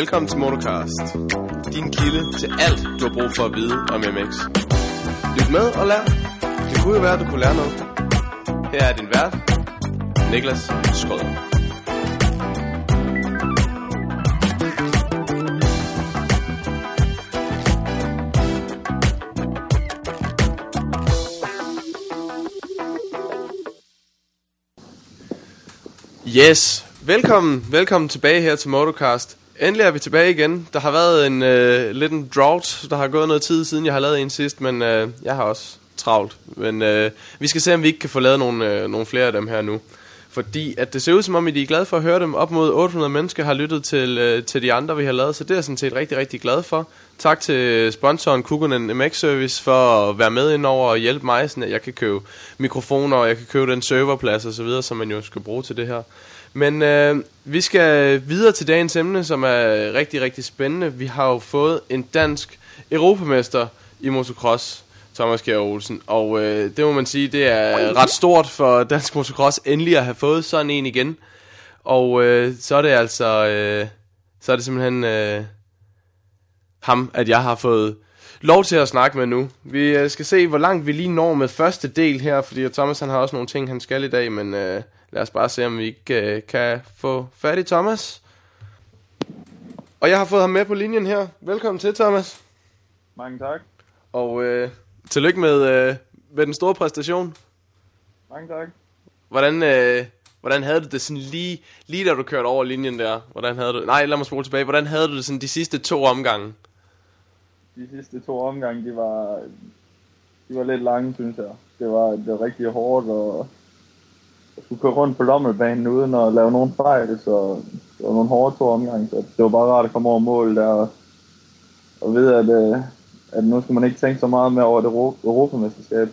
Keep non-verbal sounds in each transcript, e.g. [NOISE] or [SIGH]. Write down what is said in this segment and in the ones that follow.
Velkommen til Motocast. Din kilde til alt, du har brug for at vide om MX. Lyt med og lær. Det kunne jo være, at du kunne lære noget. Her er din vært, Niklas Skold. Yes, velkommen, velkommen tilbage her til Motocast. Endelig er vi tilbage igen. Der har været en øh, lidt en drought. Der har gået noget tid siden jeg har lavet en sidst, men øh, jeg har også travlt. Men øh, vi skal se om vi ikke kan få lavet nogle, øh, nogle flere af dem her nu. Fordi at det ser ud som om, I er glade for at høre dem. Op mod 800 mennesker har lyttet til, øh, til de andre, vi har lavet. Så det er jeg sådan set rigtig, rigtig glad for. Tak til sponsoren Kukunen MX Service for at være med ind over og hjælpe mig, sådan at jeg kan købe mikrofoner, og jeg kan købe den serverplads og så videre, som man jo skal bruge til det her. Men øh, vi skal videre til dagens emne, som er rigtig, rigtig spændende. Vi har jo fået en dansk europamester i motocross, Thomas Kjær Olsen. Og øh, det må man sige, det er ret stort for dansk motocross endelig at have fået sådan en igen. Og øh, så er det altså, øh, så er det simpelthen øh, ham, at jeg har fået lov til at snakke med nu. Vi øh, skal se, hvor langt vi lige når med første del her, fordi Thomas han har også nogle ting, han skal i dag, men øh, lad os bare se, om vi ikke øh, kan få fat i Thomas. Og jeg har fået ham med på linjen her. Velkommen til, Thomas. Mange tak. Og øh, tillykke med, øh, med den store præstation. Mange tak. Hvordan, øh, hvordan havde du det sådan lige, lige da du kørte over linjen der? Hvordan havde du Nej, lad mig spole tilbage. Hvordan havde du det sådan de sidste to omgange? De sidste to omgange, de var, de var lidt lange, synes jeg. Det var, det var rigtig hårdt, og skulle køre rundt på lommebanen uden at lave nogen fejl, så det var nogle hårde to omgange, så det var bare rart at komme over mål der, og, og vide, at, øh, at nu skal man ikke tænke så meget mere over det europamesterskab.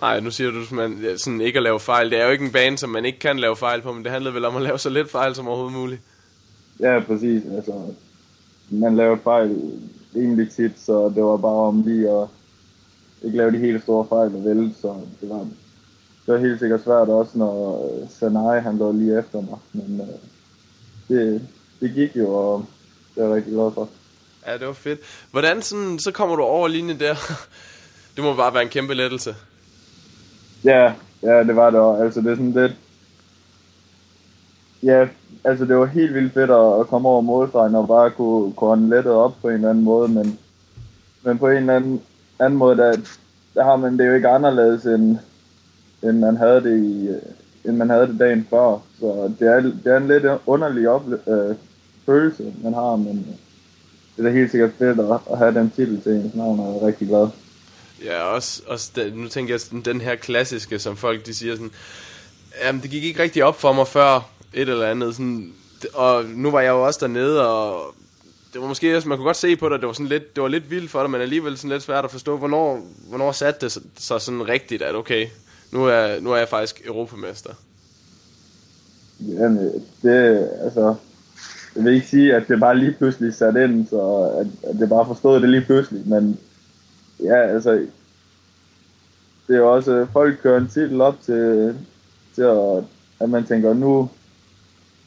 Nej, nu siger du man, ja, sådan ikke at lave fejl. Det er jo ikke en bane, som man ikke kan lave fejl på, men det handler vel om at lave så lidt fejl som overhovedet muligt. Ja, præcis. Altså, man lavede fejl rimelig tit, så det var bare om lige at ikke lave de helt store fejl og vælte, så det var, det var helt sikkert svært også, når Sanai han lå lige efter mig, men øh, det, det gik jo, og det er jeg rigtig glad for. Ja, det var fedt. Hvordan sådan, så kommer du over linjen der? [LAUGHS] det må bare være en kæmpe lettelse. Ja, ja, det var det også. Altså, det er sådan lidt... Ja, altså det var helt vildt fedt at, komme over målstregen og bare kunne, kunne lettet op på en eller anden måde, men, men på en eller anden, anden måde, der, der har man det jo ikke anderledes, end, end man havde det i, øh, end man havde det dagen før. Så det er, det er en lidt underlig ople- øh, følelse, man har, men øh, det er helt sikkert fedt at, at have den titel til ens navn, og jeg er rigtig glad. Ja, også, også den, nu tænker jeg sådan, den her klassiske, som folk de siger sådan, jamen det gik ikke rigtig op for mig før et eller andet, sådan, og nu var jeg jo også dernede, og det var måske også, man kunne godt se på dig, det var sådan lidt, det var lidt vildt for dig, men alligevel sådan lidt svært at forstå, hvornår, hvornår satte det så sådan rigtigt, at okay, nu er, nu er jeg faktisk europamester. Jamen, det, altså, jeg vil ikke sige, at det bare lige pludselig sat ind, så at, at det bare forstod det lige pludselig, men ja, altså, det er jo også, folk kører en titel op til, til at, at man tænker, nu,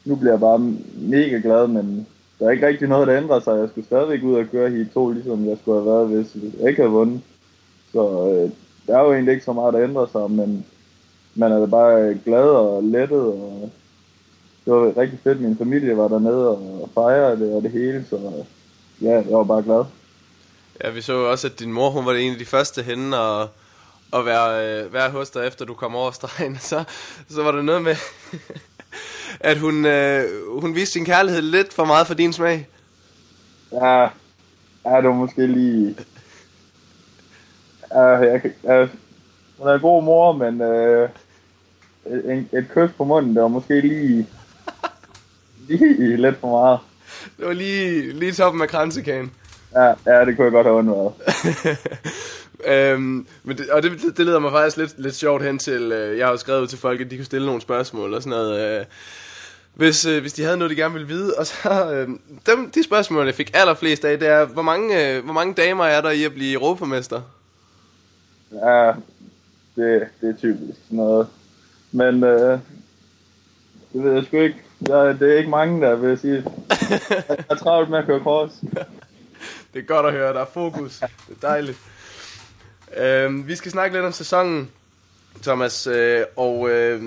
nu bliver jeg bare mega glad, men der er ikke rigtig noget, der ændrer sig. Jeg skulle stadigvæk ud og køre i to, ligesom jeg skulle have været, hvis jeg ikke havde vundet. Så øh, der er jo egentlig ikke så meget, der ændrer sig, men man er da bare glad og lettet, og det var rigtig fedt. Min familie var dernede og fejrede det og det hele, så ja, jeg var bare glad. Ja, vi så også, at din mor, hun var en af de første henne og, at være, øh, være hos dig, efter du kom over stregen. [LAUGHS] Så, så var der noget med, [LAUGHS] at hun, øh, hun viste sin kærlighed lidt for meget for din smag. Ja, ja det var måske lige... Ja, jeg, jeg, hun er en god mor, men øh, et, et kys på munden, det var måske lige, lige lidt for meget. Det var lige, lige toppen af kransekagen. Ja, ja, det kunne jeg godt have undværet. [LAUGHS] øhm, men det, og det, det leder mig faktisk lidt, lidt sjovt hen til, øh, jeg har jo skrevet til folk, at de kunne stille nogle spørgsmål og sådan noget, øh, hvis, øh, hvis de havde noget, de gerne ville vide. Og så, øh, dem, de spørgsmål, jeg fik allerflest af, det er, hvor mange, øh, hvor mange damer er der i at blive europamester? Ja, det, det er typisk noget. Men øh, Det ved jeg sgu ikke. Jeg, det er ikke mange, der vil sige. Jeg er travlt med at køre cross. [LAUGHS] Det er godt at høre, der er fokus. Det er dejligt. Øh, vi skal snakke lidt om sæsonen, Thomas, øh, og øh,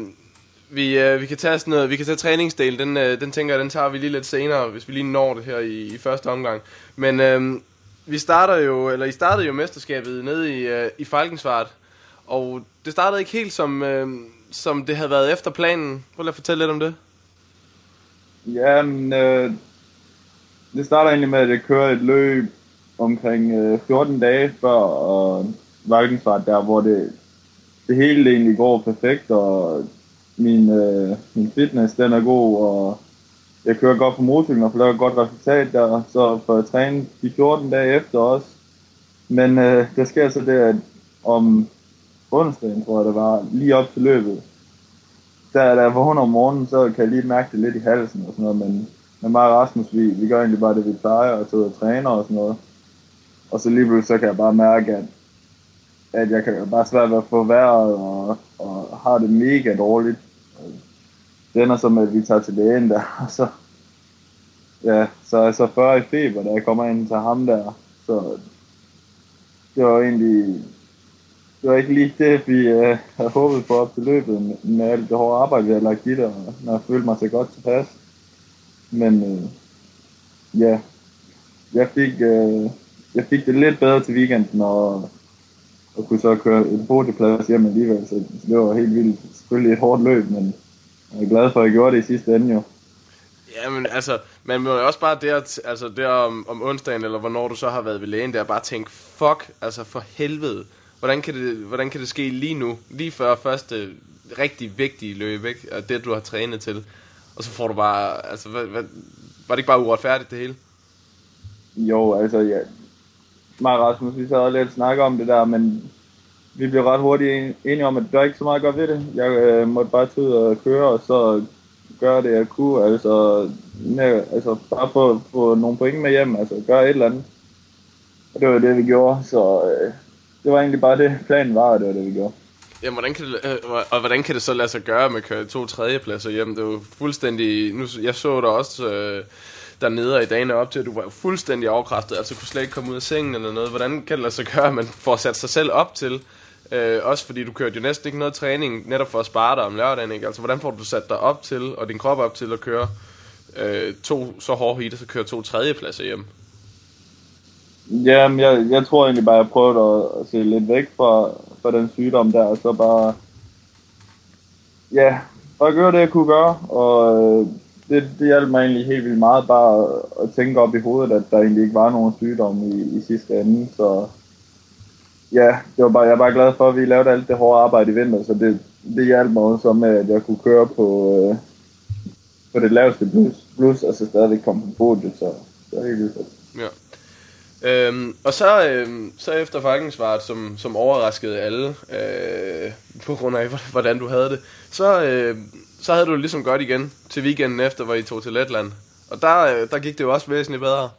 vi, øh, vi kan tage sådan noget, vi kan tage træningsdel, den, øh, den tænker jeg, den tager vi lige lidt senere, hvis vi lige når det her i, i første omgang. Men øh, vi starter jo, eller I startede jo mesterskabet nede i, øh, i Falkensvart, og det startede ikke helt som, øh, som det havde været efter planen. Prøv lige at fortælle lidt om det. Ja, men, øh, det starter egentlig med, at jeg kører et løb omkring øh, 14 dage før og Falkensvart, der hvor det, det hele egentlig går perfekt, og min, øh, min fitness den er god, og jeg kører godt på motorcyklen og får lavet et godt resultat der, så får jeg træne de 14 dage efter også. Men øh, der sker så det, at om onsdagen, tror jeg det var, lige op til løbet, der, da jeg vågner om morgenen, så kan jeg lige mærke det lidt i halsen og sådan noget, men med mig og Rasmus, vi, vi gør egentlig bare det, vi plejer, og tager og træner og sådan noget. Og så lige så kan jeg bare mærke, at, at jeg kan bare svært ved at få vejret, og, og har det mega dårligt. Det ender så med, at vi tager til lægen der, [LAUGHS] og så, ja, så er jeg så 40 i feber, da jeg kommer ind til ham der. Så det var egentlig, det var ikke lige det, vi øh, havde håbet på op til løbet, med, med alt det hårde arbejde, vi havde lagt i det, og når jeg følte mig så godt tilpas. Men øh, ja, jeg fik, øh, jeg fik det lidt bedre til weekenden, og, og kunne så køre en podieplads hjem alligevel, så det var helt vildt. Selvfølgelig et hårdt løb, men jeg er glad for, at jeg gjorde det i sidste ende jo. Ja, men altså, man må jo også bare der, altså der om, om onsdagen, eller hvornår du så har været ved lægen, der bare tænke, fuck, altså for helvede, hvordan kan, det, hvordan kan det ske lige nu, lige før første rigtig vigtige løb, ikke? Og det, du har trænet til, og så får du bare, altså, hvad, hvad, var det ikke bare uretfærdigt det hele? Jo, altså, ja. Mig og Rasmus, vi sad lidt snakke om det der, men vi blev ret hurtigt enige om, at der ikke så meget godt ved det. Jeg øh, måtte bare tage ud og køre, og så gøre det, jeg kunne. Altså, med, altså bare få, få nogle point med hjem, altså gøre et eller andet. Og det var det, vi gjorde, så øh, det var egentlig bare det, planen var, og det var det, vi gjorde. Ja, hvordan kan det, øh, og hvordan kan det så lade sig gøre med at køre to tredjepladser hjem? Det er jo fuldstændig... Nu, jeg så der også øh, dernede i dagene op til, at du var jo fuldstændig afkræftet, altså kunne slet ikke komme ud af sengen eller noget. Hvordan kan det lade sig gøre, at man får sat sig selv op til Øh, også fordi du kørte jo næsten ikke noget træning netop for at spare dig om lørdagen. Ikke? Altså, hvordan får du sat dig op til, og din krop op til at køre øh, to så hårde heat, og så køre to tredjepladser hjem? Jamen, jeg, jeg tror egentlig bare, at jeg prøvede at, at se lidt væk fra, fra den sygdom der, og så bare, ja, bare gøre det, jeg kunne gøre, og øh, det, det hjalp mig egentlig helt vildt meget bare at, at tænke op i hovedet, at der egentlig ikke var nogen sygdom i, i sidste ende, så ja, det var bare, jeg er bare glad for, at vi lavede alt det hårde arbejde i vinter, så det, det hjalp mig også med, at jeg kunne køre på, øh, på det laveste plus, plus og så stadigvæk komme på podiet, så det var helt vildt. Ja. Øhm, og så, øhm, så efter Falkensvart, som, som overraskede alle, øh, på grund af, hvordan du havde det, så, øh, så havde du det ligesom godt igen til weekenden efter, hvor I tog til Letland. Og der, øh, der gik det jo også væsentligt bedre.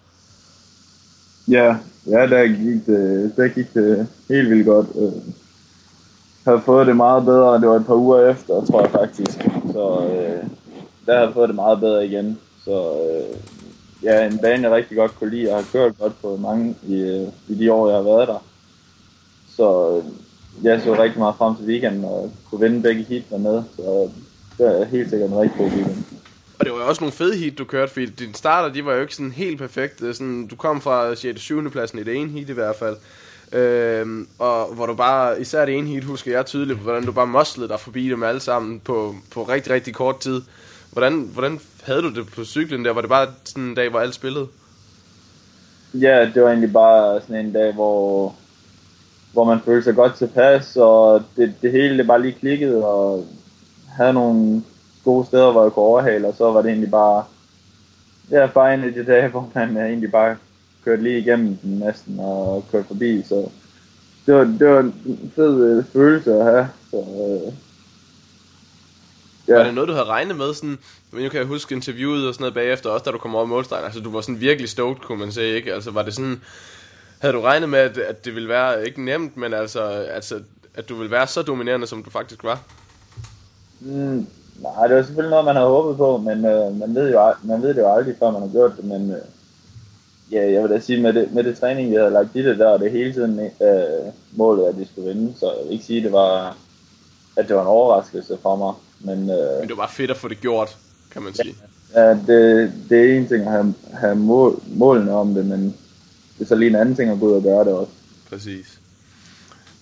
Ja, ja der, gik det, der gik det helt vildt godt. Jeg havde fået det meget bedre, det var et par uger efter, tror jeg faktisk. Så øh, der havde jeg fået det meget bedre igen. Så øh, ja, en bane jeg rigtig godt kunne lide. og har kørt godt på mange i, øh, i de år, jeg har været der. Så øh, jeg så rigtig meget frem til weekenden og kunne vinde begge hit dernede. Så det er helt sikkert en rigtig god weekend. Og det var jo også nogle fede heat, du kørte, fordi dine starter, de var jo ikke sådan helt perfekte. Sådan, du kom fra 6. 7. pladsen i det ene heat i hvert fald. Øhm, og hvor du bare, især det ene heat, husker jeg tydeligt, hvordan du bare moslede dig forbi dem alle sammen på, på rigtig, rigtig kort tid. Hvordan, hvordan havde du det på cyklen der? Var det bare sådan en dag, hvor alt spillede? Ja, det var egentlig bare sådan en dag, hvor, hvor man følte sig godt tilpas, og det, det hele det bare lige klikkede, og havde nogle gode steder, hvor jeg kunne overhale, og så var det egentlig bare, ja, bare en af de dage, [LAUGHS] hvor man øh, egentlig bare kørte lige igennem den næsten og kørte forbi, så det var, det var en fed øh, følelse at have. Så, øh, ja. Var det noget, du havde regnet med? Sådan, men nu kan jeg huske interviewet og sådan noget bagefter, også da du kom over målstregen. Altså, du var sådan virkelig stoked, kunne man sige, ikke? Altså, var det sådan... Havde du regnet med, at, at det ville være, ikke nemt, men altså, altså, at du ville være så dominerende, som du faktisk var? Mm, Nej, det var selvfølgelig noget, man havde håbet på, men øh, man, ved jo, man ved det jo aldrig, før man har gjort det, men øh, ja, jeg vil da sige, med det, med det træning, vi havde lagt i det der, og det hele tiden øh, målet, at vi skulle vinde, så jeg vil ikke sige, det var, at det var en overraskelse for mig, men... Øh, men det var fedt at få det gjort, kan man sige. Ja, det, det er en ting at have, have mål, målene om det, men det er så lige en anden ting at gå ud og gøre det også. Præcis.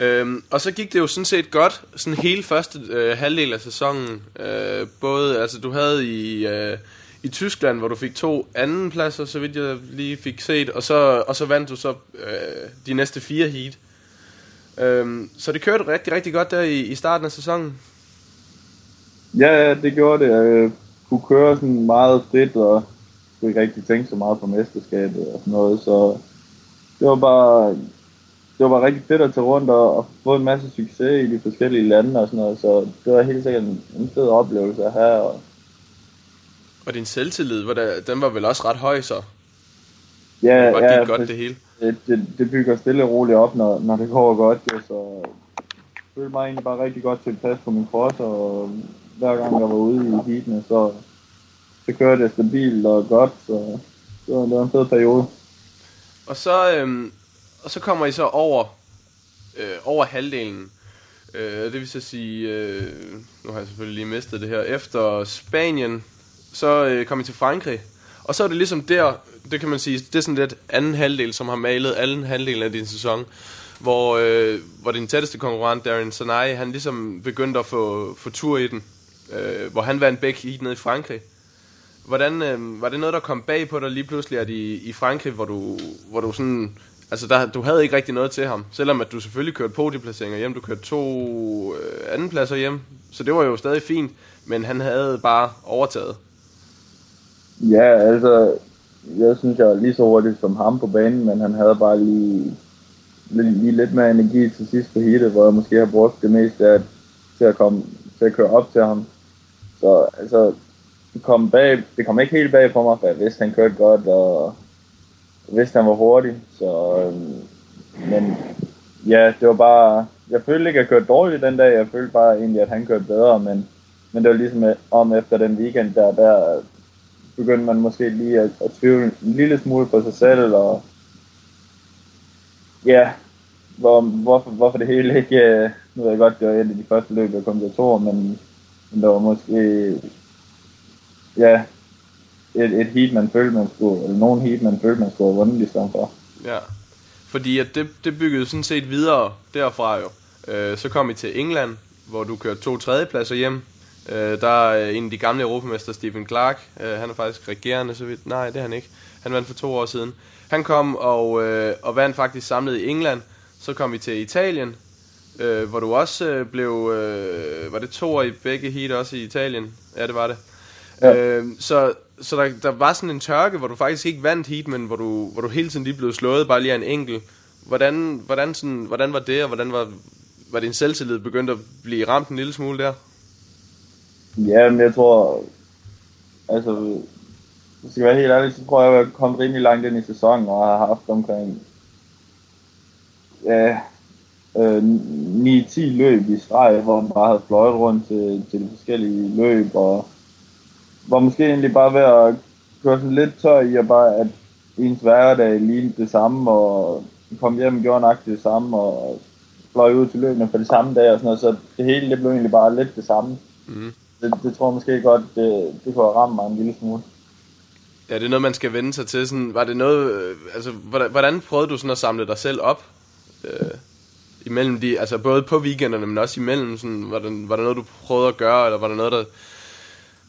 Øhm, og så gik det jo sådan set godt, sådan hele første øh, halvdel af sæsonen. Øh, både, altså du havde i, øh, i Tyskland, hvor du fik to andenpladser, så vidt jeg lige fik set, og så, og så vandt du så øh, de næste fire heat. Øhm, så det kørte rigtig, rigtig godt der i, i starten af sæsonen. Ja, det gjorde det. Jeg kunne køre sådan meget frit, og kunne ikke rigtig tænke så meget på mesterskabet og sådan noget, så det var bare det var rigtig fedt at tage rundt og, og få en masse succes i de forskellige lande og sådan noget, så det var helt sikkert en, en fed oplevelse at have. Og, og din selvtillid, var der, den var vel også ret høj så? Ja, det ja, gik godt det hele. Det, det, det bygger stille og roligt op, når, når det går godt, ja, så jeg følte mig egentlig bare rigtig godt tilpas på min cross, og hver gang jeg var ude i heatene, så, så kørte det stabilt og godt, så det var, det var en fed periode. Og så, øhm, og så kommer I så over, øh, over halvdelen. Øh, det vil så sige, øh, nu har jeg selvfølgelig lige mistet det her, efter Spanien, så øh, kom I til Frankrig. Og så er det ligesom der, det kan man sige, det er sådan lidt anden halvdel, som har malet anden halvdel af din sæson. Hvor, øh, hvor din tætteste konkurrent, Darren Sanai, han ligesom begyndte at få, få tur i den. Øh, hvor han vandt begge i nede i Frankrig. Hvordan, øh, var det noget, der kom bag på dig lige pludselig, at i, i Frankrig, hvor du, hvor du sådan Altså, der, du havde ikke rigtig noget til ham. Selvom at du selvfølgelig kørte podieplaceringer hjem. Du kørte to øh, andenpladser hjem. Så det var jo stadig fint. Men han havde bare overtaget. Ja, altså... Jeg synes, jeg var lige så hurtig som ham på banen, men han havde bare lige, lige, lige lidt mere energi til sidst på hele, hvor jeg måske har brugt det meste af til at, komme, til at køre op til ham. Så altså, det kom, bag, det kom ikke helt bag på mig, for jeg vidste, han kørte godt, og vidste, han var hurtig. Så, Øh, men ja, det var bare... Jeg følte ikke, at jeg kørte dårligt den dag. Jeg følte bare egentlig, at han kørte bedre. Men, men det var ligesom øh, om efter den weekend der, der begyndte man måske lige at, at tvivle en lille smule på sig selv. Og ja, hvor, hvorfor, hvorfor det hele ikke... Øh, nu ved jeg godt, det var et af de første løb, jeg kom til to, men, men der var måske... Ja, et, et heat, man følte, man skulle, eller nogen heat, man følte, man skulle have vundet i stedet for. Ja, fordi at det, det byggede sådan set videre derfra jo. Øh, så kom I til England, hvor du kørte to tredjepladser hjem. Øh, der er en af de gamle europamester, Stephen Clark. Øh, han er faktisk regerende, så vidt. Nej, det er han ikke. Han vandt for to år siden. Han kom og, øh, og vandt faktisk samlet i England. Så kom vi til Italien, øh, hvor du også øh, blev... Øh, var det to år i begge heat også i Italien? Ja, det var det. Ja. Øh, så så der, der var sådan en tørke, hvor du faktisk ikke vandt heat, men hvor du, hvor du hele tiden lige blev slået, bare lige af en enkelt. Hvordan, hvordan, sådan, hvordan var det, og hvordan var, var din selvtillid begyndt at blive ramt en lille smule der? Ja, men jeg tror, altså, hvis jeg være helt ærlig, så tror jeg, at jeg kommet rimelig langt ind i sæsonen, og har haft omkring, ja, øh, 9-10 løb i streg, hvor man bare havde fløjet rundt til, til de forskellige løb, og var måske egentlig bare ved at køre sådan lidt tør i, og bare at ens hverdag lignede det samme, og kom hjem og gjorde nok det samme, og fløj ud til løbende for det samme dag og sådan noget, så det hele det blev egentlig bare lidt det samme. Mm. Det, det tror jeg måske godt, det, det kunne ramme mig en lille smule. Ja, det er noget, man skal vende sig til. Sådan, var det noget, øh, altså, hvordan, hvordan prøvede du sådan at samle dig selv op? Øh, imellem de, altså både på weekenderne, men også imellem, sådan, var, det, var det noget, du prøvede at gøre, eller var det noget, der,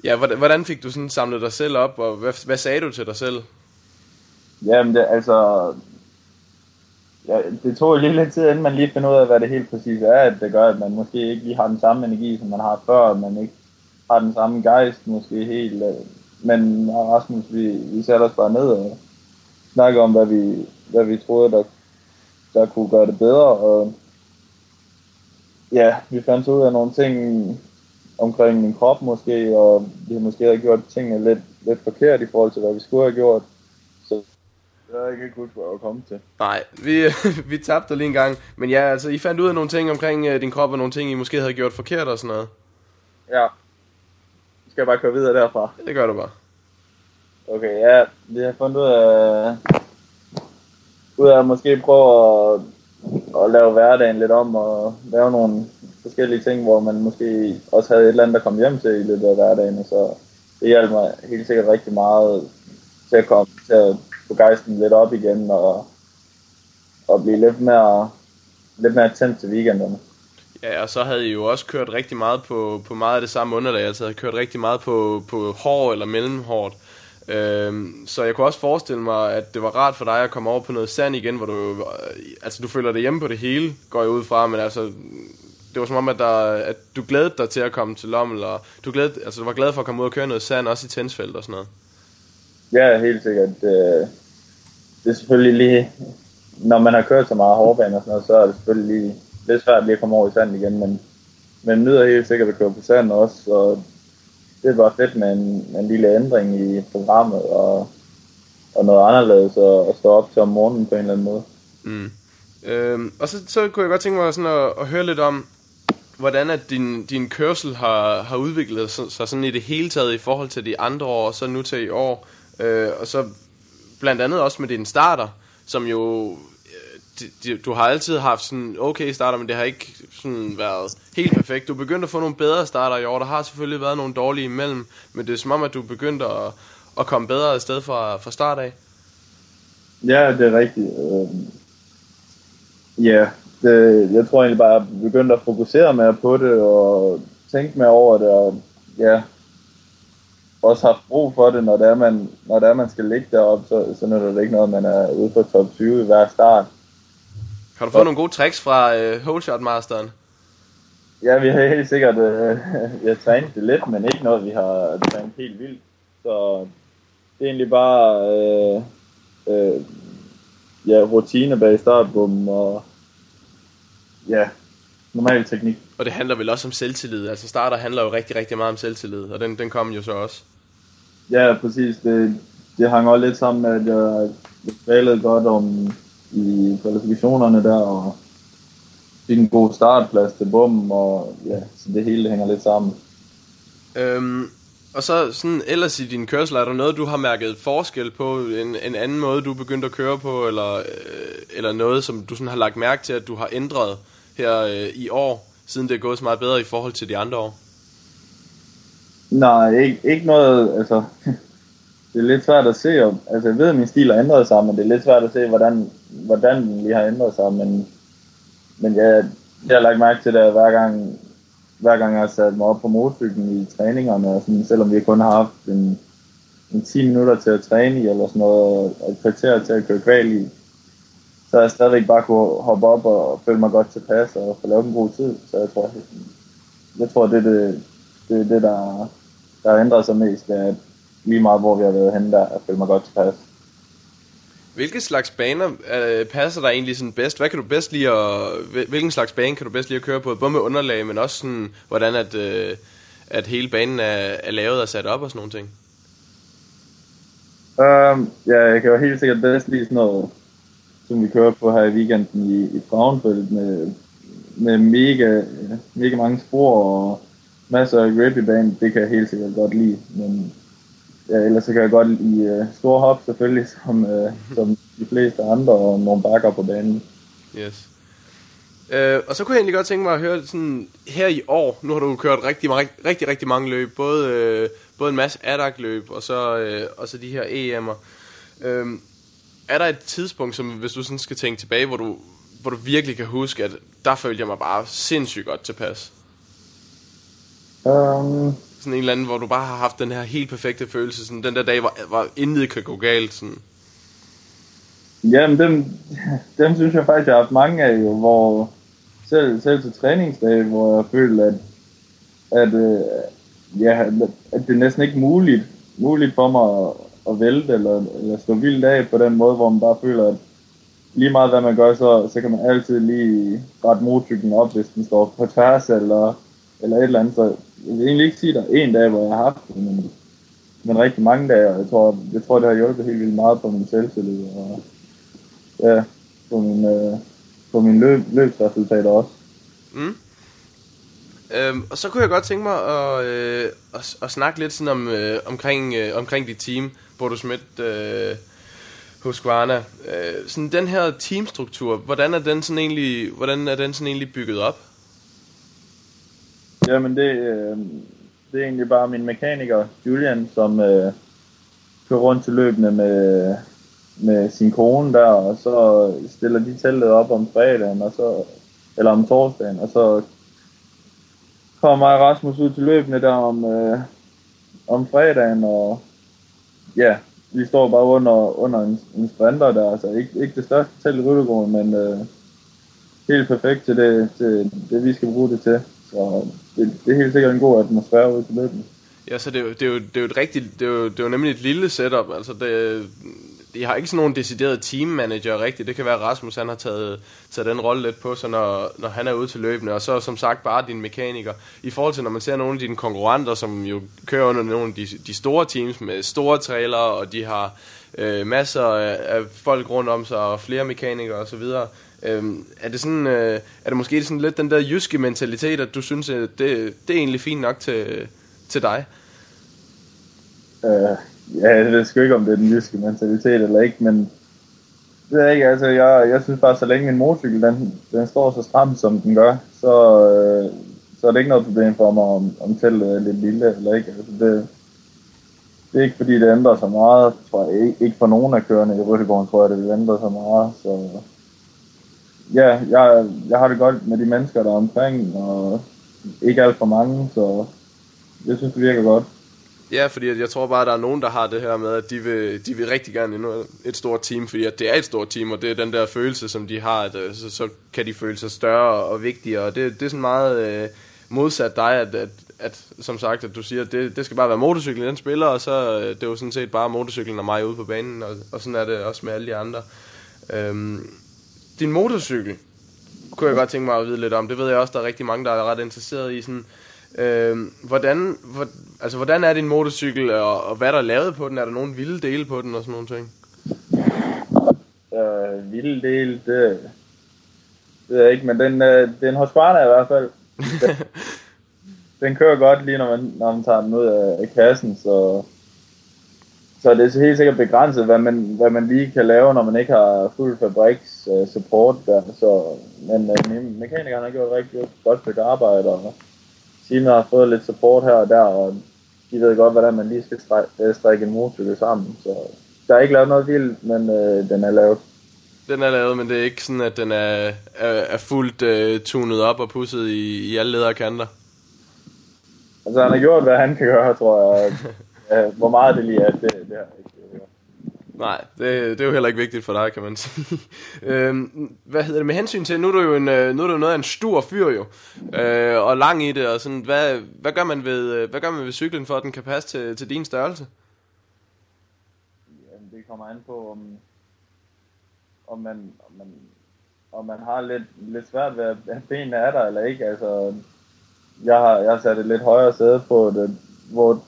Ja, hvordan fik du sådan samlet dig selv op, og hvad, hvad sagde du til dig selv? Jamen, det, altså... Ja, det tog lige lidt tid, inden man lige finder ud af, hvad det helt præcis er, at det gør, at man måske ikke lige har den samme energi, som man har før, man ikke har den samme gejst måske helt. Øh, men Rasmus, vi, vi satte os bare ned og snakkede om, hvad vi, hvad vi troede, der, der kunne gøre det bedre, og ja, vi fandt ud af nogle ting, omkring min krop måske, og vi har måske gjort tingene lidt, lidt forkert i forhold til, hvad vi skulle have gjort. Så det er ikke godt for at komme til. Nej, vi, [LAUGHS] vi tabte lige en gang. Men ja, altså, I fandt ud af nogle ting omkring uh, din krop, og nogle ting, I måske havde gjort forkert og sådan noget. Ja. skal jeg bare køre videre derfra? Det gør du bare. Okay, ja, vi har fundet ud af, ud af at måske prøve at, at lave hverdagen lidt om og lave nogle forskellige ting, hvor man måske også havde et eller andet, der kom hjem til i løbet af hverdagen, og så det hjalp mig helt sikkert rigtig meget til at komme til at få gejsten lidt op igen og, og blive lidt mere, lidt mere tændt til weekenderne. Ja, og så havde I jo også kørt rigtig meget på, på meget af det samme underlag. Altså havde kørt rigtig meget på, på hård eller mellemhårdt. Øhm, så jeg kunne også forestille mig, at det var rart for dig at komme over på noget sand igen, hvor du, øh, altså du føler dig hjemme på det hele, går jeg ud fra, men altså, det var som om, at, der, at du glædede dig til at komme til Lommel, og du, glædede, altså, du var glad for at komme ud og køre noget sand, også i tændsfelt og sådan noget. Ja, helt sikkert. Det, det er selvfølgelig lige, når man har kørt så meget hårdbane og sådan noget, så er det selvfølgelig lige lidt svært lige at komme over i sand igen, men men nyder helt sikkert at køre på sand også, og det var fedt med en, en lille ændring i programmet, og, og noget anderledes at, at stå op til om morgenen på en eller anden måde. Mm. Øhm, og så, så kunne jeg godt tænke mig sådan at, at høre lidt om, hvordan at din, din kørsel har, har udviklet sig, så sådan i det hele taget i forhold til de andre år, og så nu til i år. Øh, og så blandt andet også med din starter, som jo øh, du har altid haft sådan okay starter, men det har ikke sådan været helt perfekt. Du begyndte at få nogle bedre starter i år. Der har selvfølgelig været nogle dårlige imellem, men det er som om, at du begyndte at, at komme bedre af sted fra, fra start af. Ja, det er rigtigt. Øh, ja, det, jeg tror egentlig bare, at jeg begyndte at fokusere mere på det, og tænke mere over det, og ja, også haft brug for det, når det er, man, når det er, man skal ligge deroppe, så, så er det ikke noget, man er ude på top 20 i hver start. Har du fået nogle gode tricks fra øh, Holeshot Masteren? Ja, vi har helt sikkert øh, [LAUGHS] jeg trænet det lidt, men ikke noget, vi har trænet helt vildt. Så det er egentlig bare øh, øh, ja, rutine bag startbommen og ja, normal teknik. Og det handler vel også om selvtillid. Altså starter handler jo rigtig, rigtig meget om selvtillid, og den, den kom jo så også. Ja, præcis. Det, det hang også lidt sammen med, at jeg, jeg spillede godt om i kvalifikationerne der, og fik en god startplads til bum, og ja, så det hele hænger lidt sammen. Øhm, og så sådan ellers i din kørsel, er der noget, du har mærket forskel på, en, en anden måde, du er begyndt at køre på, eller, øh, eller noget, som du sådan har lagt mærke til, at du har ændret her øh, i år, siden det er gået så meget bedre i forhold til de andre år? Nej, ikke, ikke noget, altså, [LAUGHS] det er lidt svært at se, om, altså jeg ved, at min stil har ændret sig, men det er lidt svært at se, hvordan, hvordan den lige har ændret sig, men, men jeg, jeg har lagt mærke til det, hver gang, hver gang jeg har sat mig op på motorcyklen i træningerne, og sådan, selvom vi kun har haft en, en 10 minutter til at træne i, eller sådan noget, og et kvarter til at køre kval i, så jeg stadigvæk bare kunne hoppe op og føle mig godt tilpas og få lavet en god tid. Så jeg tror, jeg tror det er det, det, er det der, der har ændret sig mest, er, at lige meget hvor vi har været henne der, at føle mig godt tilpas. Hvilke slags baner øh, passer der egentlig sådan bedst? Hvad kan du bedst lide at, hvilken slags bane kan du bedst lide at køre på? Både med underlag, men også sådan, hvordan at, øh, at hele banen er, er lavet og sat op og sådan nogle ting? Um, ja, jeg kan jo helt sikkert bedst lide sådan noget, som vi kører på her i weekenden i, i Frauenfeldt med, med mega, mega mange spor og masser af grip i banen. Det kan jeg helt sikkert godt lide, men ja, ellers så kan jeg godt lide uh, store hop selvfølgelig, [LAUGHS] som, uh, som de fleste andre, og nogle bakker på banen. Yes. Uh, og så kunne jeg egentlig godt tænke mig at høre sådan, her i år, nu har du kørt rigtig, rigtig, rigtig, rigtig mange løb, både, uh, både en masse adag løb og så, uh, og så de her EM'er. Uh, øhm, er der et tidspunkt, som hvis du sådan skal tænke tilbage, hvor du, hvor du virkelig kan huske, at der følte jeg mig bare sindssygt godt tilpas? Um, sådan en eller anden, hvor du bare har haft den her helt perfekte følelse, sådan den der dag, hvor, hvor intet kan gå galt, sådan. Jamen, dem, dem synes jeg faktisk, jeg har haft mange af, jo, hvor selv, selv til træningsdage, hvor jeg følte, at, at, øh, ja, at det er næsten ikke muligt, muligt for mig at, vælte eller, eller stå vildt af på den måde, hvor man bare føler, at lige meget hvad man gør, så, så kan man altid lige rette motorcyklen op, hvis den står på tværs eller, eller et eller andet. Så jeg vil egentlig ikke sige, at der er en dag, hvor jeg har haft det, men, men rigtig mange dage, og jeg tror, jeg tror, det har hjulpet helt vildt meget på min selvtillid, og ja, på min, øh, på min løb, løbsresultater også. Mm. Øhm, og så kunne jeg godt tænke mig at, øh, at, at snakke lidt sådan om, øh, omkring, øh, omkring dit team, Bodo Schmidt øh, Husqvarna. Øh, sådan den her teamstruktur, hvordan er den sådan egentlig, hvordan er den sådan egentlig bygget op? Jamen det, øh, det er egentlig bare min mekaniker, Julian, som øh, kører rundt til løbende med, med sin kone der, og så stiller de teltet op om fredagen, og så, eller om torsdagen, og så kommer mig og Rasmus ud til løbende der om, øh, om fredagen, og ja, vi står bare under, under en, en sprinter der, altså ikke, ikke det største telt i Ryttegården, men øh, helt perfekt til det, til det, vi skal bruge det til. Så øh, det, det er helt sikkert en god atmosfære ude på løbet. Ja, så det, er det, er jo, det er jo et rigtigt, det er jo, det er jo nemlig et lille setup, altså det, de har ikke sådan nogen decideret teammanager rigtigt. Det kan være, at Rasmus han har taget, taget den rolle lidt på så når, når han er ude til løbende. Og så som sagt bare din mekaniker. I forhold til, når man ser nogle af dine konkurrenter, som jo kører under nogle af de, de store teams med store trailere, og de har øh, masser af, af folk rundt om sig, og flere mekanikere osv., Øhm, er det sådan, øh, er det måske sådan lidt den der jyske mentalitet, at du synes, at det, det er egentlig fint nok til, til dig? Øh, ja, jeg ved sgu ikke, om det er den jyske mentalitet eller ikke, men det er ikke, altså jeg, jeg synes bare, så længe en motorcykel, den, den står så stramt, som den gør, så, øh, så er det ikke noget problem for mig, om, om teltet er lidt lille eller ikke. Altså det, det er ikke fordi, det ændrer så meget, tror jeg. Ikke, ikke for nogen af kørende i Rødegården, tror jeg, det vil ændre så meget. Så ja, jeg, jeg har det godt med de mennesker, der er omkring, og ikke alt for mange, så jeg synes, det virker godt. Ja, fordi jeg tror bare, at der er nogen, der har det her med, at de vil, de vil rigtig gerne endnu et stort team, fordi at det er et stort team, og det er den der følelse, som de har, at øh, så, så kan de føle sig større og vigtigere, og det, det er sådan meget øh, modsat dig, at, at, at, som sagt, at du siger, at det, det skal bare være motorcyklen, den spiller, og så øh, det er jo sådan set bare motorcyklen og mig ude på banen, og, og sådan er det også med alle de andre. Øhm, din motorcykel, kunne jeg godt tænke mig at vide lidt om. Det ved jeg også, der er rigtig mange, der er ret interesseret i. Sådan, øh, hvordan, hvor, altså, hvordan er din motorcykel, og, og hvad der er lavet på den? Er der nogen vilde dele på den og sådan nogle ting? Øh, vilde dele, det, det ved jeg ikke, men den, øh, den Husqvarna i hvert fald. Den, [LAUGHS] den kører godt lige, når man, når man tager den ud af, af kassen, så så det er helt sikkert begrænset, hvad man, hvad man lige kan lave, når man ikke har fuld fabriks uh, support der. Så, men uh, mekanikeren har gjort rigtig godt stykke arbejde, og Sina har fået lidt support her og der, og de ved godt, hvordan man lige skal strække, strække en motorcykel sammen. Så der er ikke lavet noget vildt, men uh, den er lavet. Den er lavet, men det er ikke sådan, at den er, er, er fuldt uh, tunet op og pusset i, i alle ledere kanter? Altså han har gjort, hvad han kan gøre, tror jeg. [LAUGHS] Uh, hvor meget det lige er, det, det Nej, det, det er jo heller ikke vigtigt for dig, kan man sige. [LAUGHS] øhm, hvad hedder det med hensyn til, nu er du jo en, øh, nu er du noget af en stor fyr jo, øh, og lang i det, og sådan, hvad, hvad, gør man ved, øh, hvad gør man ved cyklen, for at den kan passe til, til din størrelse? Jamen, det kommer an på, om, om, man, om, man, om man har lidt, lidt svært ved, at benene er der eller ikke. Altså, jeg har, jeg har sat et lidt højere sæde på det, hvor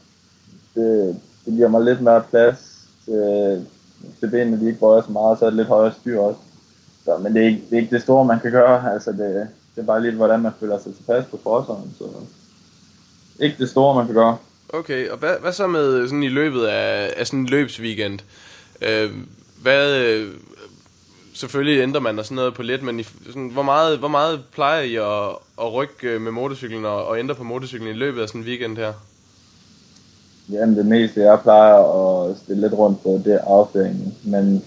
det, det giver mig lidt mere plads til, til benene, de ikke bøjer så meget, så er det lidt højere styr også. Så, men det er, ikke, det er ikke det store, man kan gøre. Altså, det, det er bare lidt, hvordan man føler sig tilpas på forsøgen. Så ikke det store, man kan gøre. Okay, og hvad, hvad så med sådan i løbet af, af sådan en løbsweekend? Øh, hvad, øh, selvfølgelig ændrer man og sådan noget på lidt, men i, sådan, hvor, meget, hvor meget plejer I at, at rykke øh, med motorcyklen og, og ændre på motorcyklen i løbet af sådan en weekend her? Jamen det meste, jeg plejer at stille lidt rundt på, det er afføringen. Men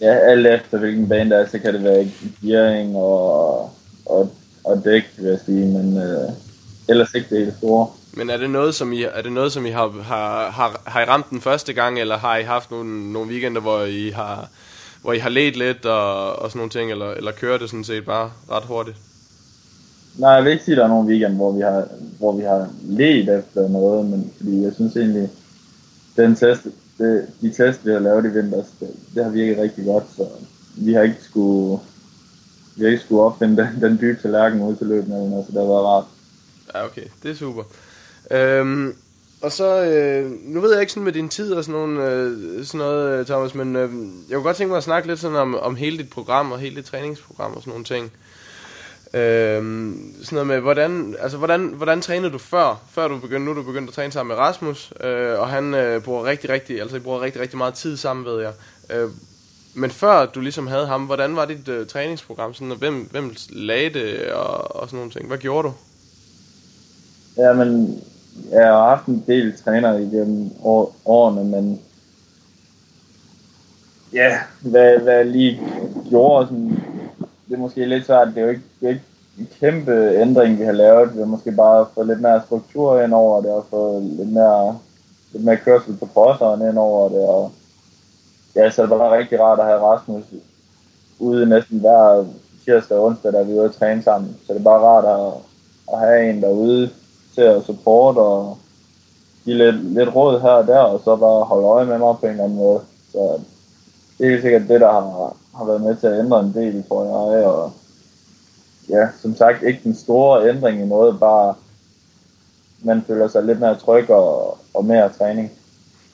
ja, alt efter hvilken bane der er, så kan det være gearing og, og, og dæk, vil jeg sige. Men øh, ellers ikke det hele store. Men er det noget, som I, er det noget, som I har, har, har, har I ramt den første gang, eller har I haft nogle, nogle weekender, hvor I har, hvor I har let lidt og, og sådan nogle ting, eller, eller kører det sådan set bare ret hurtigt? Nej, jeg vil ikke sige, at der er nogle weekend, hvor vi har, hvor vi har let efter noget, men fordi jeg synes egentlig, den test, det, de test, vi har lavet i vinter, det, det har virket rigtig godt, så vi har ikke skulle, vi har ikke skulle opfinde den, den dybe tallerken ud til løbet, eller noget, så det har været rart. Ja, okay, det er super. Øhm, og så, øh, nu ved jeg ikke sådan med din tid og sådan, nogle, øh, sådan noget, øh, Thomas, men øh, jeg kunne godt tænke mig at snakke lidt sådan om, om hele dit program og hele dit træningsprogram og sådan nogle ting. Øhm, sådan noget med, hvordan, altså, hvordan, hvordan trænede du før, før du begyndte, nu er du begyndt at træne sammen med Rasmus, øh, og han øh, bruger rigtig, rigtig, altså I bruger rigtig, rigtig meget tid sammen, ved jeg. Øh, men før du ligesom havde ham, hvordan var dit øh, træningsprogram, sådan, og hvem, hvem lagde det, og, og sådan nogle ting? Hvad gjorde du? Ja, men jeg har haft en del træner igennem år, årene, men ja, hvad, hvad jeg lige gjorde, sådan, det er måske lidt svært. Det er jo ikke, det er ikke en kæmpe ændring, vi har lavet. Vi har måske bare fået lidt mere struktur ind over det, og fået lidt mere, lidt mere kørsel på crosseren ind over det. Og ja, så det var bare rigtig rart at have Rasmus ude næsten hver tirsdag og onsdag, da vi er ude at træne sammen. Så det er bare rart at, at have en derude til at supporte og give lidt, lidt råd her og der, og så bare holde øje med mig på en eller anden måde. Så det er helt sikkert det, der har, har været med til at ændre en del, tror jeg. Og ja, som sagt, ikke den store ændring i noget, bare man føler sig lidt mere tryg og, og mere træning.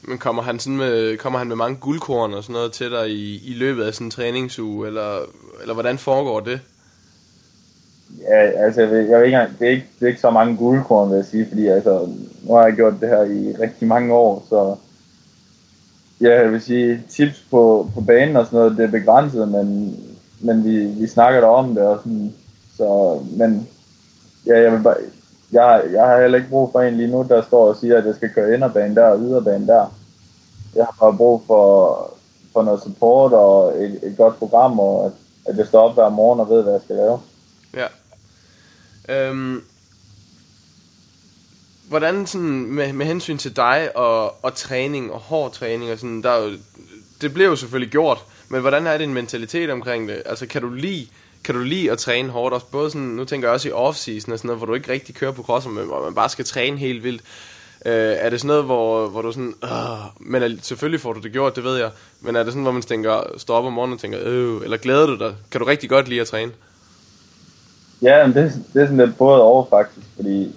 Men kommer han, sådan med, kommer han med mange guldkorn og sådan noget til dig i, i løbet af sådan en træningsuge, eller, eller hvordan foregår det? Ja, altså, jeg ved, jeg ved ikke det er ikke, det er ikke så mange guldkorn, vil jeg sige, fordi altså, nu har jeg gjort det her i rigtig mange år, så ja, jeg vil sige, tips på, på banen og sådan noget, det er begrænset, men, men vi, vi snakker der om det, og sådan, så, men ja, jeg vil bare, jeg, jeg har heller ikke brug for en lige nu, der står og siger, at jeg skal køre inderbane der og yderbane der. Jeg har bare brug for, for noget support og et, et godt program, og at, at jeg står op hver morgen og ved, hvad jeg skal lave. Ja. Øhm, hvordan sådan med, med hensyn til dig og, og træning og hård træning og sådan, der jo, det bliver jo selvfølgelig gjort, men hvordan er din mentalitet omkring det? Altså kan du lide kan du lide at træne hårdt også? Både sådan, nu tænker jeg også i off-season og sådan noget, hvor du ikke rigtig kører på crosser, men hvor man bare skal træne helt vildt. Øh, er det sådan noget, hvor, hvor du sådan, øh, men selvfølgelig får du det gjort, det ved jeg, men er det sådan, hvor man tænker, står op om morgenen og tænker, øh, eller glæder du dig? Kan du rigtig godt lide at træne? Ja, men det, det er sådan lidt både over faktisk, fordi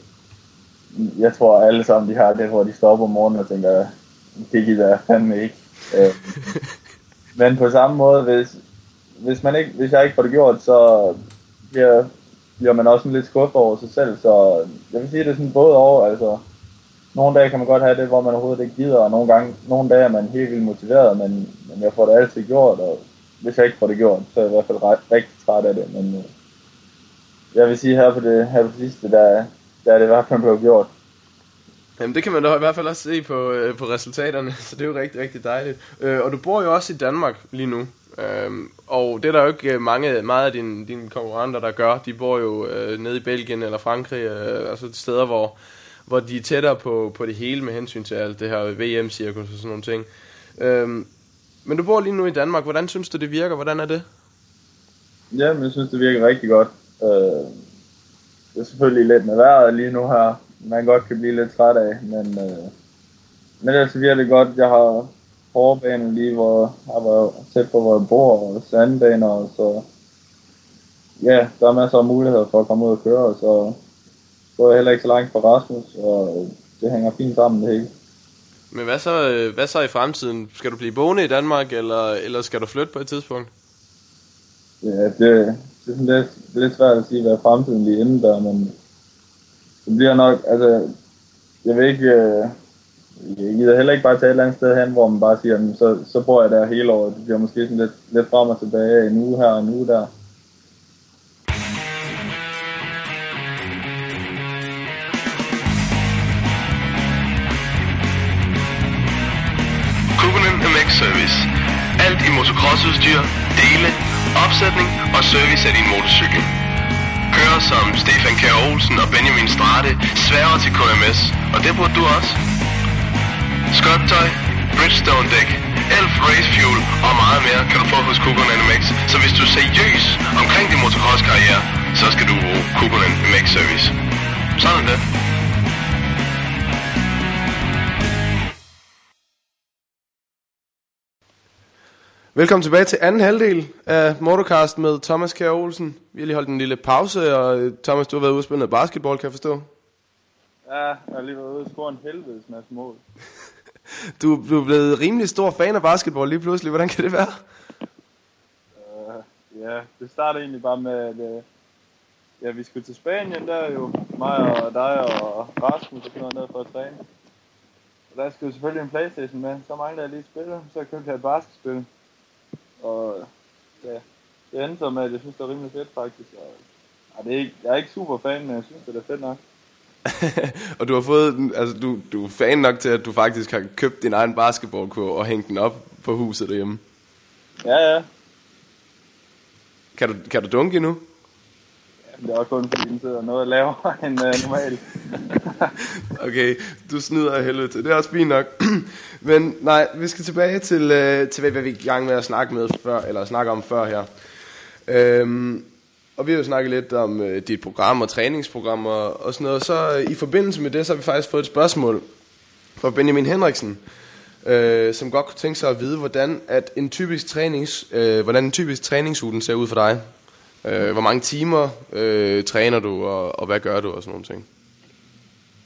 jeg tror alle sammen, de har det, hvor de står op om morgenen og tænker, det gider jeg fandme ikke. Øh, [LAUGHS] men på samme måde, hvis, hvis, man ikke, hvis jeg ikke får det gjort, så bliver, bliver man også lidt skuffet over sig selv. Så jeg vil sige, det er sådan både over. Altså, nogle dage kan man godt have det, hvor man overhovedet ikke gider, og nogle, gange, nogle dage er man helt vildt motiveret, men, men jeg får det altid gjort, og hvis jeg ikke får det gjort, så er jeg i hvert fald ret, rigtig træt af det. Men øh, jeg vil sige, her på det, her på det sidste, der, der er det i hvert fald blevet gjort. Jamen det kan man da i hvert fald også se på, øh, på resultaterne, [LAUGHS] så det er jo rigtig, rigtig dejligt. Øh, og du bor jo også i Danmark lige nu. Øhm, og det er der jo ikke øh, mange, meget af dine, dine konkurrenter, der gør. De bor jo øh, nede i Belgien eller Frankrig, øh, altså steder, hvor, hvor de er tættere på, på det hele med hensyn til alt det her VM-cirkus og sådan nogle ting. Øhm, men du bor lige nu i Danmark. Hvordan synes du, det virker? Hvordan er det? Ja, men jeg synes, det virker rigtig godt. Øh, det er selvfølgelig lidt med vejret lige nu her, man godt kan blive lidt træt af, men, øh, men ellers det godt. Jeg har forbanen lige, hvor jeg var tæt på, hvor jeg bor, og sandbaner, så ja, der er masser af muligheder for at komme ud og køre, og så går jeg heller ikke så langt fra Rasmus, og det hænger fint sammen det hele. Men hvad så, øh, hvad så i fremtiden? Skal du blive boende i Danmark, eller, eller skal du flytte på et tidspunkt? Ja, det, det er sådan lidt, det er lidt svært at sige, hvad fremtiden lige indebærer, der, men det bliver nok, altså, jeg vil ikke, øh, jeg gider heller ikke bare tage et eller andet sted hen, hvor man bare siger, så, så bor jeg der hele året. Det bliver måske sådan lidt, lidt frem og tilbage, en uge her og en uge der. Kukunen MX Service. Alt i motocrossudstyr, dele, opsætning og service af din motorcykel. Kører som Stefan Kjær Olsen og Benjamin Strate sværger til KMS, og det burde du også. Skøjtøj, Bridgestone dæk, Elf Race Fuel og meget mere kan du få hos Kukunen MX. Så hvis du er seriøs omkring din motocross-karriere, så skal du bruge Kukunen MX Service. Sådan det. Velkommen tilbage til anden halvdel af Motorcast med Thomas Kjær Olsen. Vi har lige holdt en lille pause, og øh, Thomas, du har været ude og spille noget basketball, kan jeg forstå? Ja, jeg har lige været ude og score en helvedes masse mål. [LAUGHS] Du, du er blevet rimelig stor fan af basketball lige pludselig. Hvordan kan det være? Uh, ja, det startede egentlig bare med, at uh, ja, vi skulle til Spanien, der er jo mig og dig og Rasmus og sådan noget for at træne. Og der skulle selvfølgelig en Playstation med, så mangler jeg lige et spil, så købte jeg et basketspil. Og ja, det endte så med, at jeg synes, det er rimelig fedt faktisk. Og, ja, det er ikke, jeg er ikke super fan, men jeg synes, det er fedt nok. [LAUGHS] og du har fået, altså du, du er fan nok til, at du faktisk har købt din egen basketballkurv og hængt den op på huset derhjemme. Ja, ja. Kan du, kan du dunke endnu? Det er også kun fordi, den sidder noget lavere [LAUGHS] end uh, normalt. [LAUGHS] Okay, du snyder af helvede til. Det er også fint nok. [CLEARS THROAT] Men nej, vi skal tilbage til, øh, til hvad vi er i gang med at snakke med før, eller snakke om før her. Øhm, og vi har jo snakket lidt om øh, dit program og træningsprogram og, og sådan noget. Så øh, i forbindelse med det, så har vi faktisk fået et spørgsmål fra Benjamin Henriksen, øh, som godt kunne tænke sig at vide, hvordan, at en typisk trænings, øh, hvordan en typisk træningsuge ser ud for dig. Øh, hvor mange timer øh, træner du, og, og hvad gør du, og sådan nogle ting.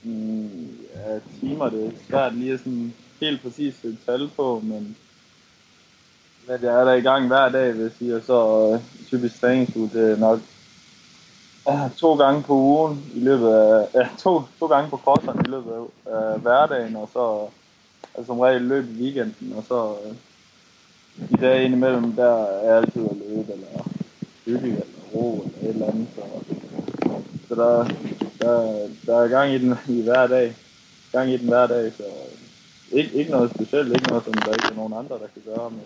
Mm, ja, timer, det er svært lige at sådan helt præcis sætte tal på, men hvad jeg er der i gang hver dag, vil jeg sige, og så øh, typisk træningsuge, det er nok øh, to gange på ugen i løbet af, ja, to, to gange på crosseren i løbet af øh, hverdagen, og så altså, som regel løb i weekenden, og så øh, i dag indimellem, der er jeg altid at løbe, eller cykle, eller ro, eller et eller andet, så, så der, der, der er gang i den i hver dag. Gang i den hver dag, så ikke, ikke noget specielt, ikke noget, som der ikke er nogen andre, der kan gøre, men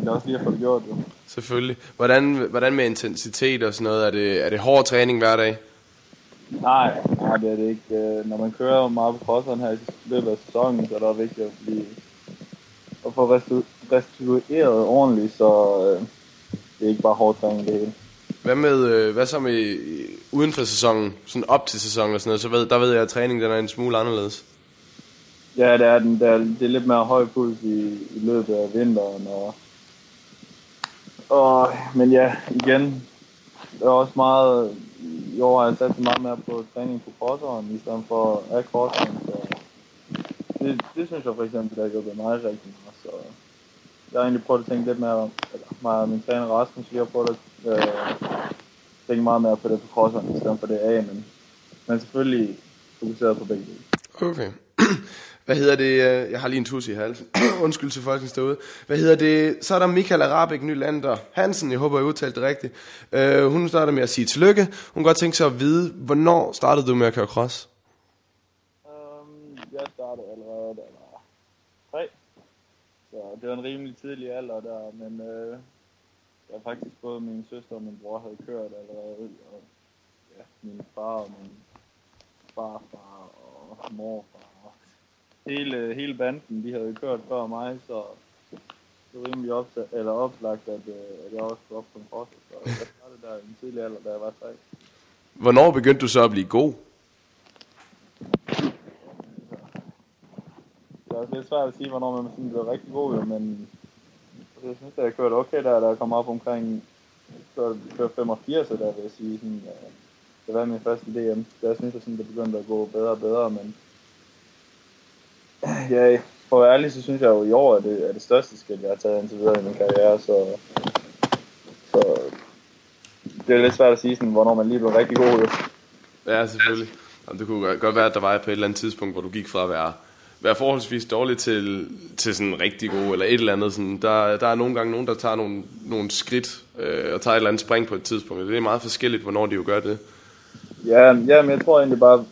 det er også lige at få det gjort, jo. Selvfølgelig. Hvordan, hvordan med intensitet og sådan noget? Er det, er det hård træning hver dag? Nej, nej, det er det ikke. Øh, Når man kører meget på crosseren her i løbet af sæsonen, så er det vigtigt at, blive, at få restitueret ordentligt, så øh, det er ikke bare hård træning det hele. Hvad med, øh, hvad så med øh, uden for sæsonen, sådan op til sæsonen og sådan noget, så ved, der ved jeg, at træningen den er en smule anderledes. Ja, det er den. Det er, det er lidt mere høj puls i, i løbet af vinteren. Og, og, men ja, igen, der er også meget, i år har jeg sat meget mere på træning på crosseren, i stedet for af crosseren. Så det, det synes jeg for eksempel, der hjulpet mig rigtig meget. Så jeg har egentlig prøvet at tænke lidt mere, om- eller mig og min træner Rasmus, vi har prøvet at øh, tænke meget mere på det på crosseren, i stedet for det A, men, men selvfølgelig fokuseret på begge dele. Okay. [CLEARS THROAT] Hvad hedder det? Øh, jeg har lige en tus i halsen. [CLEARS THROAT] Undskyld til folkens derude. Hvad hedder det? Så er der Michael Arabik Nylander Hansen. Jeg håber, jeg udtalte det rigtigt. Uh, hun starter med at sige tillykke. Hun kan godt tænke sig at vide, hvornår startede du med at køre cross? Um, jeg startede allerede, da jeg var tre. Så det var en rimelig tidlig alder der, men øh, jeg har faktisk både min søster og min bror havde kørt allerede, og ja, min far og min farfar og morfar. Og hele, hele banden, de havde kørt før mig, så det var rimelig opsat, eller oplagt, at, øh, at jeg også skulle op på en cross. Så jeg startede der i en tidlig alder, da jeg var 3. Hvornår begyndte du så at blive god? Det er svært at sige, hvornår man sådan bliver rigtig god, men jeg synes, at jeg kørte okay der, da jeg kom op omkring så kørte 85, der vil jeg sige, sådan, øh, det var min første DM. Så jeg synes, at sådan, det begyndte at gå bedre og bedre, men ja, for at være ærlig, så synes jeg jo i år, er det er det største skridt, jeg har taget indtil videre i min karriere, så, så det er lidt svært at sige, sådan, hvornår man lige blev rigtig god. Jo. Ja, selvfølgelig. Jamen, det kunne godt være, at der var på et eller andet tidspunkt, hvor du gik fra at være, være forholdsvis dårlig til, til sådan rigtig god, eller et eller andet. Sådan. Der, der er nogle gange nogen, der tager nogle, nogle skridt øh, og tager et eller andet spring på et tidspunkt. Det er meget forskelligt, hvornår de jo gør det. Ja, ja, men jeg tror egentlig bare,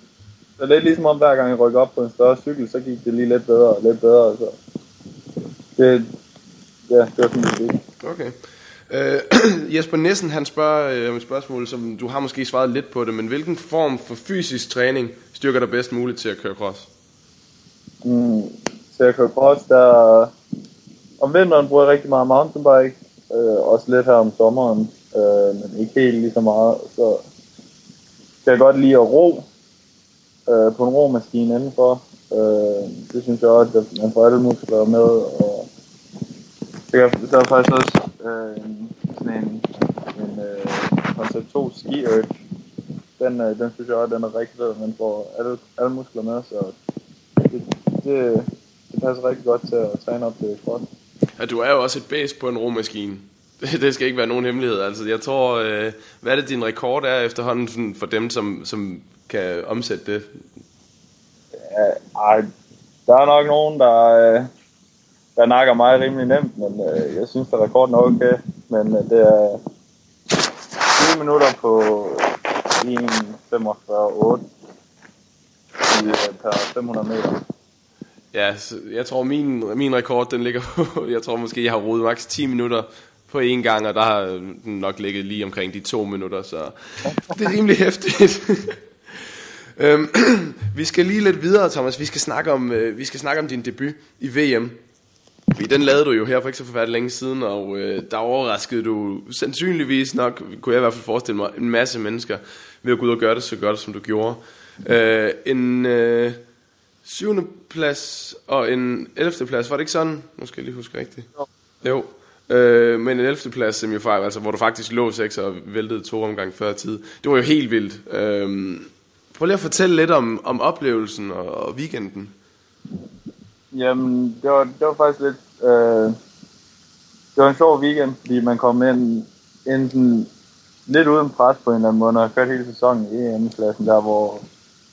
det er lidt ligesom om hver gang jeg rykker op på en større cykel, så gik det lige lidt bedre og lidt bedre. Så det, ja, det var sådan det. Okay. Øh, [CLEARS THROAT] Jesper Nissen, han spørger øh, om et spørgsmål, som du har måske svaret lidt på det, men hvilken form for fysisk træning styrker dig bedst muligt til at køre cross? Mm, til at køre cross, der om vinteren bruger jeg rigtig meget mountainbike, øh, også lidt her om sommeren, øh, men ikke helt lige så meget. Så kan jeg godt lide at ro øh, på en romaskine indenfor. Øh, det synes jeg også, at man får alle muskler med. Og så, jeg- så er der faktisk også øh, en, sådan en, en øh, altså 2 ski urge. Den, øh, den synes jeg også, den er rigtig fed. Man får alle, alle muskler med, så det, det, det passer rigtig godt til at træne op til cross. Ja, du er jo også et base på en romaskine. [LAUGHS] Det, skal ikke være nogen hemmelighed. Altså, jeg tror, øh, hvad er det, din rekord er efterhånden for dem, som, som kan omsætte det? Ja, ej, der er nok nogen, der, øh, der nakker mig rimelig nemt, men øh, jeg synes, at rekorden er okay. Men øh, det er 20 minutter på 1.45.8 i, øh, per 500 meter. Ja, så jeg tror, min, min rekord, den ligger på, [LAUGHS] jeg tror måske, jeg har rodet maks 10 minutter på én gang, og der har øh, den nok ligget lige omkring de to minutter, så [LAUGHS] det er rimelig hæftigt. [LAUGHS] øhm, [CLEARS THROAT] vi skal lige lidt videre, Thomas. Vi skal snakke om, øh, vi skal snakke om din debut i VM. Fordi Den lavede du jo her for ikke så forfærdeligt længe siden, og øh, der overraskede du sandsynligvis nok, kunne jeg i hvert fald forestille mig, en masse mennesker ved at gå ud og gøre det så godt, som du gjorde. Øh, en øh, syvende plads og en 11. plads, var det ikke sådan? Nu skal jeg lige huske rigtigt. Jo. Jo. Øh, men en 11. plads semifinal, altså hvor du faktisk lå 6 og væltede to omgang før tid. Det var jo helt vildt. Øh, prøv lige at fortælle lidt om, om oplevelsen og, og weekenden. Jamen, det var, det var faktisk lidt... Øh, det var en sjov weekend, fordi man kom ind, ind sådan, lidt uden pres på en eller anden måde, når jeg kørt hele sæsonen i EM-klassen, der hvor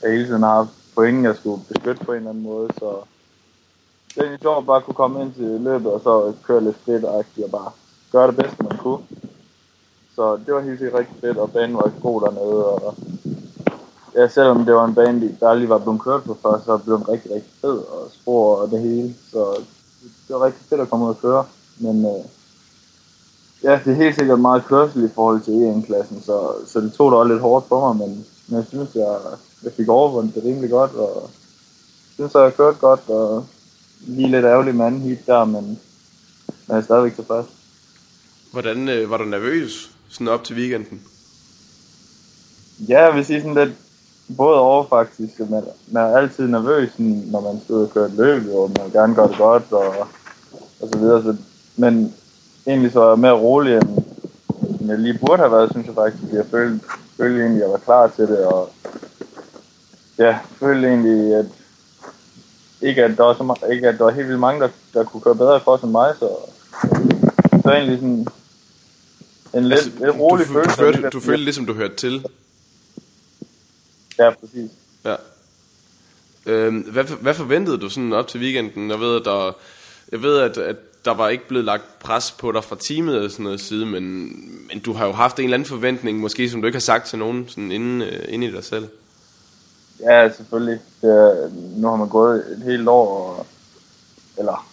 jeg hele tiden har haft point, jeg skulle beskytte på en eller anden måde, så det er egentlig sjovt at bare kunne komme ind til løbet, og så køre lidt fedt og bare gøre det bedste, man kunne. Så det var helt sikkert rigtig fedt, og banen var god dernede, og ja, selvom det var en bane, der aldrig var blevet kørt på før, så blev den rigtig, rigtig fed, og spor og det hele, så det var rigtig fedt at komme ud og køre, men øh, ja, det er helt sikkert meget kørsel i forhold til EM-klassen, så, så det tog da også lidt hårdt for mig, men, men jeg synes, jeg, jeg fik overvundet det rimelig godt, og jeg synes, jeg har kørt godt, og lige lidt ærgerlig med anden heat der, men, jeg er stadigvæk tilfreds. Hvordan øh, var du nervøs sådan op til weekenden? Ja, jeg vil sige sådan lidt både over faktisk. Man, man er altid nervøs, sådan, når man skal ud og køre et løb, og man gerne gøre det godt, og, og så videre. Så, men egentlig så er jeg mere rolig, end, end jeg lige burde have været, synes jeg faktisk. Jeg følte, følte egentlig, at jeg var klar til det, og ja, følte egentlig, at ikke at der var, så, ma- ikke at der var helt vildt mange, der, der kunne køre bedre for end mig, så, så egentlig sådan en lidt, altså, lidt rolig du, følelse. Du, følte, du følte ligesom, du hørte til. Ja, præcis. Ja. Øhm, hvad, hvad forventede du sådan op til weekenden? Jeg ved, at der, jeg ved, at, at der var ikke blevet lagt pres på dig fra teamet eller sådan noget side, men, men du har jo haft en eller anden forventning, måske som du ikke har sagt til nogen sådan inden, øh, inde i dig selv. Ja, selvfølgelig. Det er, nu har man gået et helt år, og, eller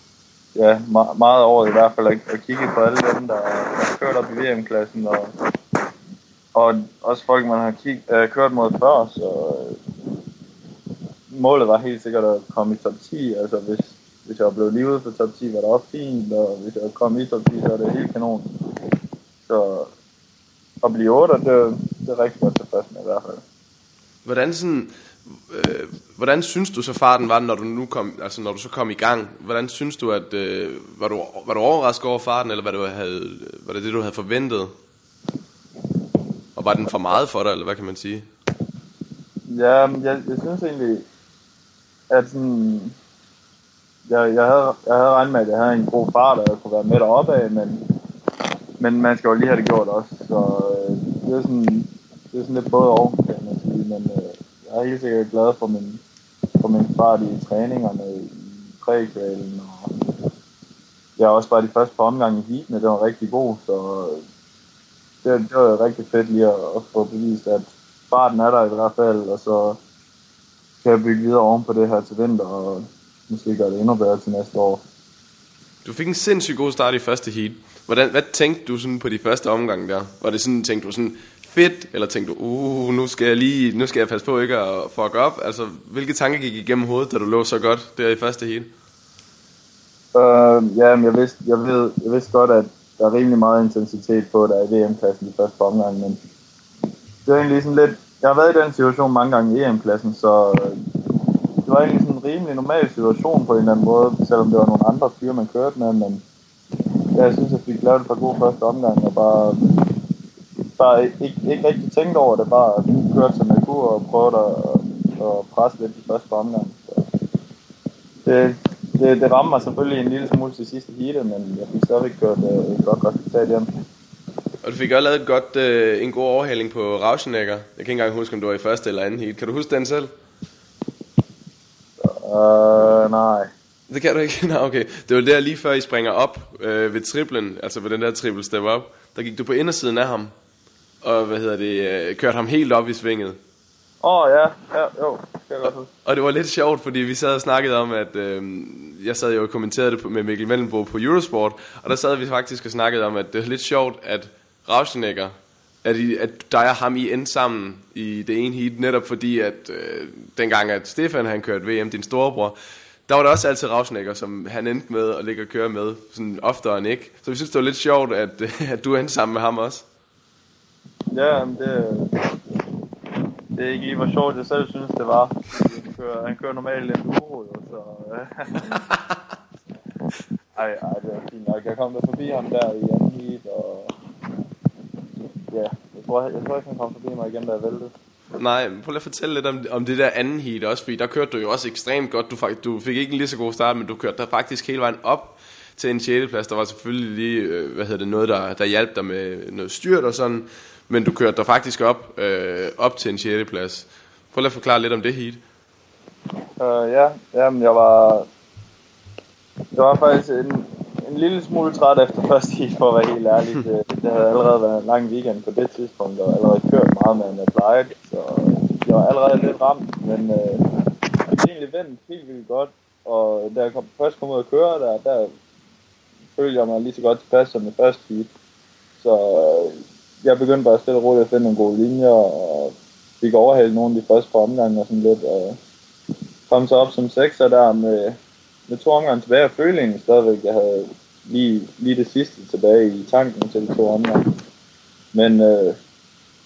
ja, meget, meget over i hvert fald, at, kigge på alle dem, der, der har kørt op i VM-klassen, og, og også folk, man har kig, øh, kørt mod før, så øh, målet var helt sikkert at komme i top 10. Altså, hvis, hvis jeg var blevet lige for top 10, var det også fint, og hvis jeg kom i top 10, så er det helt kanon. Så at blive 8, det, det er rigtig godt tilfreds med i hvert fald. Hvordan sådan, øh, hvordan synes du så farten var, når du nu kom, altså når du så kom i gang? Hvordan synes du at øh, var du var du overrasket over farten, eller var det havde var det det du havde forventet? Og var den for meget for dig, eller hvad kan man sige? Ja, jeg, jeg synes egentlig, at sådan, jeg, jeg, havde, jeg havde regnet med, at jeg havde en god fart, og jeg kunne være med deroppe af, men, men man skal jo lige have det gjort også. Så øh, det er sådan, det er sådan lidt både og, kan man sige. Men øh, jeg er helt sikkert glad for min, for min fart i træningerne, i prækvalen, og jeg er også bare de første par omgange i heatene, det var rigtig god, så det, det var rigtig fedt lige at, at få bevist, at farten er der i hvert fald, og så kan jeg bygge videre oven på det her til vinter, og måske gøre det endnu bedre til næste år. Du fik en sindssygt god start i første heat. Hvordan, hvad tænkte du sådan på de første omgange der? Var det sådan, tænkte du sådan, fedt, eller tænkte du, uh, nu skal jeg lige, nu skal jeg passe på ikke at fuck op? Altså, hvilke tanker gik igennem hovedet, da du lå så godt der i første heat? Uh, ja, men jeg vidste, jeg, ved, jeg vidste godt, at der er rimelig meget intensitet på, der i e VM-klassen i første omgang, men det er egentlig sådan lidt, jeg har været i den situation mange gange i EM-klassen, så øh, det var egentlig sådan en rimelig normal situation på en eller anden måde, selvom det var nogle andre fyre, man kørte med, men ja, jeg synes, jeg fik lavet et par gode første omgang, og bare, bare ikke, ikke rigtig tænkt over det, bare kørte som jeg kunne, og prøvede at, at presse lidt i første omgang. Så det, det, det rammer mig selvfølgelig en lille smule til sidste heat, men jeg fik stadigvæk gjort øh, et godt resultat hjem. Og du fik også lavet et godt, øh, en god overhaling på Rauschenegger. Jeg kan ikke engang huske, om du var i første eller anden heat. Kan du huske den selv? Uh, nej. Det kan du ikke? [LAUGHS] Nå, okay. Det var der lige før I springer op øh, ved triplen, altså ved den der triple step up. Der gik du på indersiden af ham, og hvad hedder det, øh, kørte ham helt op i svinget. Åh, oh, ja. ja. Jo, det huske. Og det var lidt sjovt, fordi vi sad og snakkede om, at øh, jeg sad jo og kommenterede det på- med Mikkel Mellenbo på Eurosport, og der sad vi faktisk og snakkede om, at det er lidt sjovt, at Rauschenegger, at, I, at dig og ham I endte sammen i det ene heat, netop fordi, at øh, dengang, at Stefan han kørte VM, din storebror, der var der også altid Rauschenegger, som han endte med at ligge og køre med, sådan oftere end ikke. Så vi synes, det var lidt sjovt, at, [LAUGHS] at du endte sammen med ham også. Ja, men det, det er ikke lige hvor sjovt, jeg selv synes, det var. Han kører, han kører normalt en uro, jo, så... [LAUGHS] ej, ej, det var fint nok. Jeg kom der forbi ham der i anden heat, og... Ja, jeg tror, jeg, jeg tror ikke, han kom forbi mig igen, da jeg væltede. Nej, prøv lige at fortælle lidt om, om det der anden heat også, fordi der kørte du jo også ekstremt godt. Du, fak- du fik ikke en lige så god start, men du kørte der faktisk hele vejen op til en 6. plads. Der var selvfølgelig lige, øh, hvad hedder det, noget, der, der hjalp dig med noget styrt og sådan, men du kørte der faktisk op, øh, op til en 6. plads. Prøv lige at forklare lidt om det heat. Uh, ja, jamen, jeg var... Jeg var faktisk en, en lille smule træt efter første heat, for at være helt ærlig. [LAUGHS] Det, det havde allerede været en lang weekend på det tidspunkt, og allerede kørt meget med, end jeg plejede. Så jeg var allerede lidt ramt, men øh, det egentlig vendt helt vildt godt. Og da jeg kom, først kom ud at køre der, der følte jeg mig lige så godt tilpas som i første heat. Så øh, jeg begyndte bare stille og roligt at finde nogle gode linjer, og fik overhældt nogle af de første par omgange og sådan lidt. Og kom så op som sekser der med, med to omgange tilbage, og følte egentlig stadigvæk, jeg havde lige, lige det sidste tilbage i tanken til de to omgange. Men øh,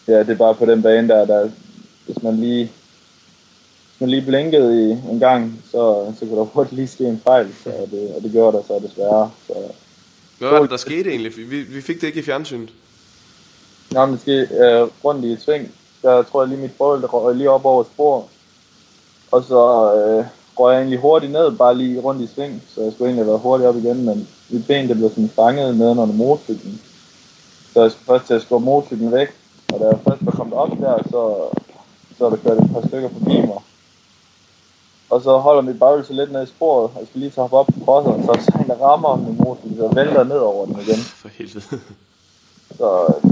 ja, det er bare på den bane der, der hvis man lige hvis man lige blinkede i en gang, så, så kunne der hurtigt lige ske en fejl, så det, og det gjorde der så desværre. Så, Hvad var det, der skete egentlig? Vi, vi fik det ikke i fjernsynet. Nå, måske øh, rundt i et sving, der tror jeg lige mit bold røg lige op over spor, og så øh, røg jeg egentlig hurtigt ned, bare lige rundt i sving, så jeg skulle egentlig have været hurtigt op igen, men mit ben det blev sådan fanget ned under motorcyklen. Så jeg skulle først til at skubbe motorcyklen væk, og da jeg først var kommet op der, så, så er der kørt et par stykker forbi mig. Og så holder mit baghjul lidt ned i sporet, og jeg skal lige tage op på crosseren, så så der rammer min motorcykel, så vælter ned over den igen. For helvede. Så øh,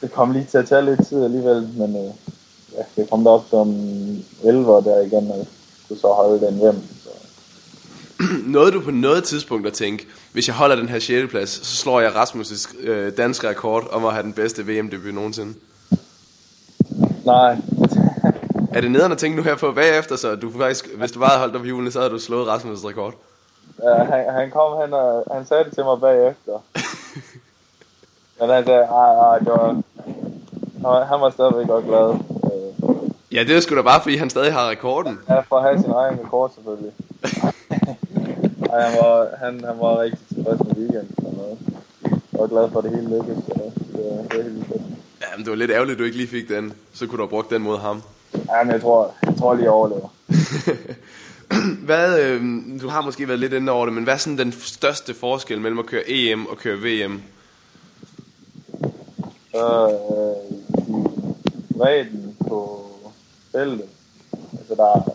det kom lige til at tage lidt tid alligevel, men øh, ja, det kom derop som 11 der igen, og kunne så holde den hjem. Så. [CLEARS THROAT] Nåede du på noget tidspunkt at tænke, hvis jeg holder den her 6. plads, så slår jeg Rasmus' øh, danske rekord om at have den bedste VM-debut nogensinde? Nej, [LAUGHS] Er det nederen at tænke nu her på bagefter, så du faktisk, hvis du bare havde holdt dig på hjulene, så havde du slået Rasmus' rekord? ja, han, han kom hen og han sagde det til mig bagefter. [LAUGHS] men han sagde, ej, ej, det var, han var- han var stadigvæk godt glad. Øh, Ja, det er sgu da bare, fordi han stadig har rekorden. Ja, for at have sin egen rekord selvfølgelig. [LAUGHS] Ej, han, var, han, han var rigtig tilfreds med weekenden. og noget. Jeg var glad for, at det hele lykkedes. Så det, var- det var helt vildt. Ja, men det var lidt ærgerligt, at du ikke lige fik den. Så kunne du have brugt den mod ham. Ja, men jeg tror, jeg tror lige, jeg overlever. [LAUGHS] Hvad, øh, du har måske været lidt inde over det, men hvad er sådan den største forskel mellem at køre EM og køre VM? Øh, bredden på feltet. Altså, der,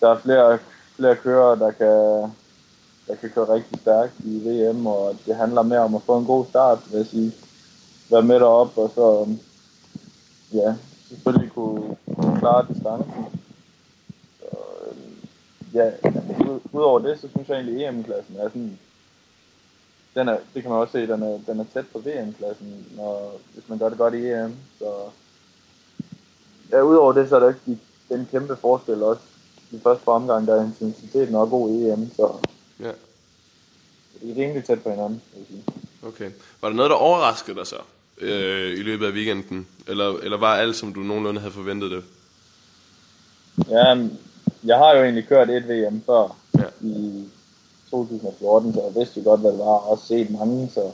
der er flere, flere kører, der kan, der kan køre rigtig stærkt i VM, og det handler mere om at få en god start, vil jeg sige. Være med derop, og så ja, selvfølgelig kunne, kunne klare distancen. Så, ja, udover det, så synes jeg egentlig, e at EM-klassen er sådan den er, det kan man også se, den er, den er tæt på VM-klassen, når, hvis man gør det godt i EM. Så ja, udover det, så er der ikke de, den kæmpe forskel også. I første omgang, der er intensiteten også god i EM, så Ja, det er rimelig tæt på hinanden, vil okay. Var der noget, der overraskede dig så øh, i løbet af weekenden? Eller, eller var alt, som du nogenlunde havde forventet det? Ja, jeg har jo egentlig kørt et VM før Ja. i 2014, så jeg vidste jo godt, hvad det var, og også set mange, så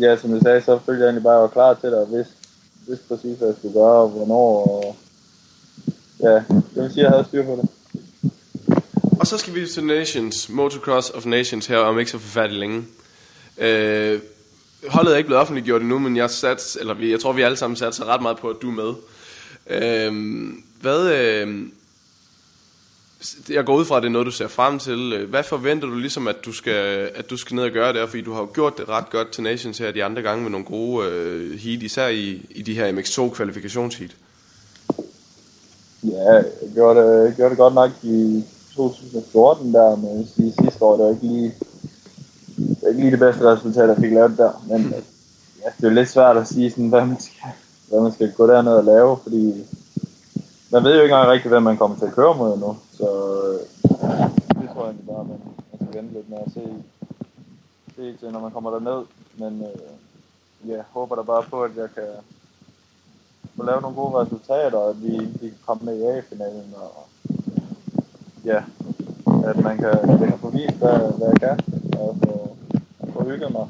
ja, som jeg sagde, så følte jeg egentlig bare, at jeg var klar til det, og vidste, vidste præcis, hvad jeg skulle gøre, og hvornår, og ja, det vil sige, at jeg havde styr på det. og så skal vi til Nations, Motocross of Nations her om ikke så forfærdeligt længe. Øh, holdet er ikke blevet offentliggjort endnu, men jeg, sat, eller vi, jeg tror, vi alle sammen satser ret meget på, at du er med. Øh, hvad, øh, jeg går ud fra, at det er noget, du ser frem til. Hvad forventer du ligesom, at du skal, at du skal ned og gøre der? Fordi du har jo gjort det ret godt til Nations her de andre gange med nogle gode øh, heat, især i, i de her MX2 kvalifikationsheat. Ja, jeg gjorde det, gjorde det godt nok i 2014 der, men sige, sidste år, det var ikke lige, det var ikke lige det bedste resultat, jeg fik lavet der. Men [LAUGHS] ja, det er jo lidt svært at sige, sådan, hvad, man skal, hvad man skal gå derned og lave, fordi man ved jo ikke engang rigtigt, hvem man kommer til at køre mod nu. Så øh, det tror jeg bare, man, man skal vente lidt med at se, se til, når man kommer derned. Men øh, jeg håber da bare på, at jeg kan få lavet nogle gode resultater, og at vi, vi kan komme med i A-finalen, og ja, at man kan, at jeg kan få vist, hvad, hvad jeg kan, og få, få hygget mig.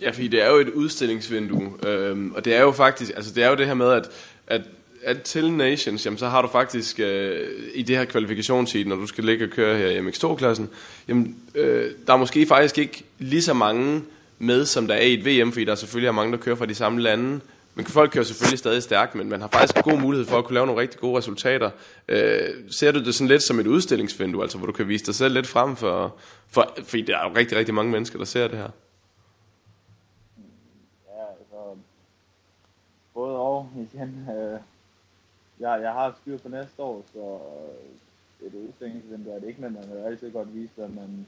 Ja, fordi det er jo et udstillingsvindue, øhm, og det er jo faktisk, altså det er jo det her med, at, at at til Nations, jamen, så har du faktisk øh, i det her kvalifikationsheat, når du skal ligge og køre her i MX2-klassen, jamen, øh, der er måske faktisk ikke lige så mange med, som der er i et VM, fordi der selvfølgelig er mange, der kører fra de samme lande. Men folk kører selvfølgelig stadig stærkt, men man har faktisk god mulighed for at kunne lave nogle rigtig gode resultater. Øh, ser du det sådan lidt som et udstillingsvindue, altså hvor du kan vise dig selv lidt frem for, for fordi der er jo rigtig, rigtig mange mennesker, der ser det her. Ja, altså, både og igen. Øh, jeg, jeg har styr på næste år, så øh, et udstillingsvindue er det ikke, men man vil altid godt vise, at man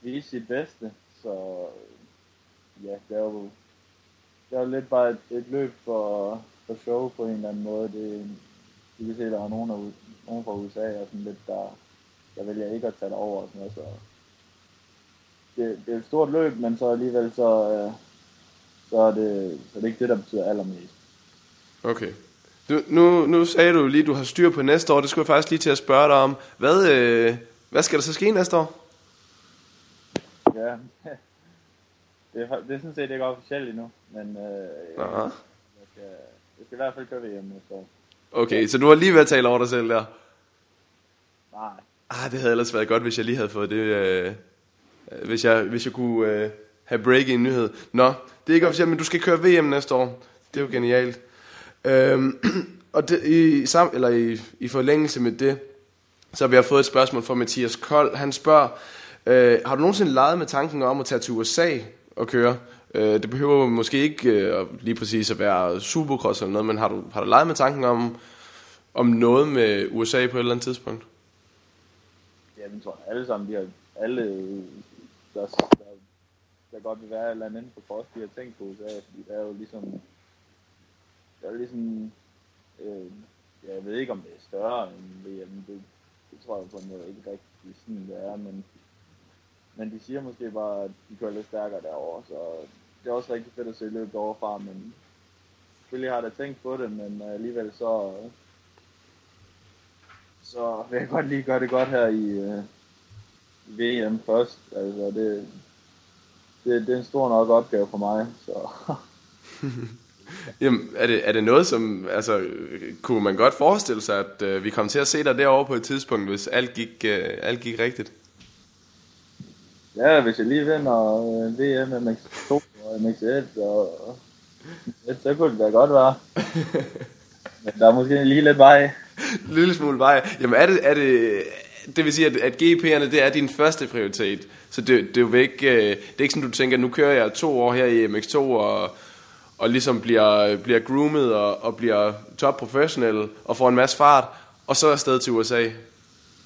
viser sit bedste. Så øh, ja, det er jo, det er jo lidt bare et, et løb for, for show på en eller anden måde. Det, du kan se, at der er nogen, af, nogen fra USA og sådan lidt, der, der vælger ikke at tage det over og sådan noget, så det, det er et stort løb, men så alligevel så, øh, så, er det, så er det ikke det, der betyder allermest. Okay. Du, nu, nu sagde du lige, at du har styr på næste år. Det skulle jeg faktisk lige til at spørge dig om. Hvad, øh, hvad skal der så ske næste år? Ja, [LAUGHS] det er, det er sådan set ikke officielt endnu, men øh, Aha. jeg, skal, jeg skal i hvert fald køre VM næste år. Okay, så du har lige at tale over dig selv der. Nej, Ah, det havde ellers været godt, hvis jeg lige havde fået det. Øh, hvis, jeg, hvis jeg kunne øh, have break i en nyhed. Nå, det er ikke officielt, men du skal køre VM næste år. Det er jo genialt. Øhm, [CLEARS THROAT] og det, i, sam, eller i, i forlængelse med det, så har vi fået et spørgsmål fra Mathias Kold. Han spørger, øh, har du nogensinde leget med tanken om at tage til USA og køre? Øh, det behøver måske ikke øh, lige præcis at være supercross eller noget, men har du, har du leget med tanken om, om noget med USA på et eller andet tidspunkt? ja, jeg tror alle sammen, de har, alle, der, der, der godt vil være et eller andet inden for cross, de har tænkt på USA, fordi det er jo ligesom, det er jo ligesom, øh, jeg ved ikke om det er større end VM, det, det tror jeg på en måde ikke rigtig sådan det er, men, men de siger måske bare, at de kører lidt stærkere derovre, så det er også rigtig fedt at se løbet overfra, men selvfølgelig har jeg da tænkt på det, men alligevel så, så vil jeg godt lige gøre det godt her i, øh, i VM først. Altså, det, det, det er en stor nok opgave for mig, så [LAUGHS] Jamen, er det, er det noget, som, altså, øh, kunne man godt forestille sig, at øh, vi kom til at se dig derovre på et tidspunkt, hvis alt gik, øh, alt gik rigtigt? ja, hvis jeg lige vinder øh, VM, MX2 og MX1, og, så kunne det da godt være. [LAUGHS] Men der er måske lige lidt vej. Lille smule vej. Jamen, er det, er det, det vil sige, at, at GP'erne, det er din første prioritet. Så det, det er jo ikke, øh, det er ikke sådan, du tænker, nu kører jeg to år her i MX2, og, og ligesom bliver, bliver groomet og, og bliver top professionel og får en masse fart, og så afsted til USA.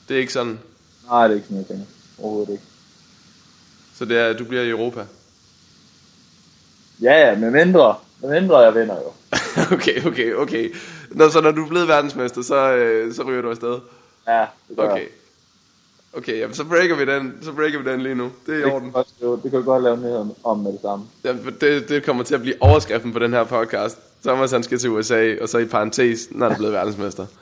Det er ikke sådan. Nej, det er ikke sådan, jeg tænker. Overhovedet ikke. Så det er, du bliver i Europa. Ja, ja, med mindre. Med mindre jeg vinder jo. [LAUGHS] okay, okay, okay. Når, så når du er blevet verdensmester, så, øh, så ryger du afsted. Ja, det gør Okay. jeg. Okay, jamen, så breaker vi den, så breaker vi den lige nu. Det er i Det orden. kan, godt, det kan vi godt lave nyheder om med det samme. Jamen, det, det kommer til at blive overskriften på den her podcast. Thomas han skal til USA, og så i parentes, når han er blevet verdensmester. [LAUGHS]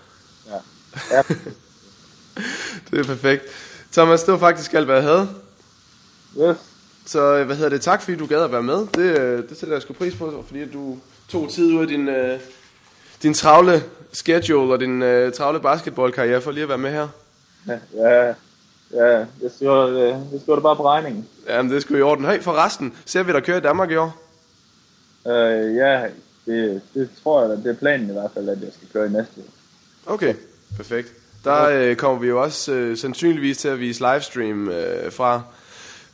Ja. ja. [LAUGHS] Det er perfekt. Thomas, det var faktisk alt, hvad jeg havde. Yes. Så øh, hvad hedder det? Tak fordi du gad at være med. Det, øh, det sætter jeg sgu pris på, fordi du tog tid ud af din, øh, din travle schedule og din øh, travle basketballkarriere for lige at være med her. Ja, ja, jeg skriver, det, jeg skriver det bare på regningen. Jamen, det skulle i orden. Hey, forresten, ser vi dig køre i Danmark i år? Øh, ja, det, det tror jeg, det er planen i hvert fald, at jeg skal køre i næste uge. Okay, perfekt. Der øh, kommer vi jo også øh, sandsynligvis til at vise livestream øh, fra,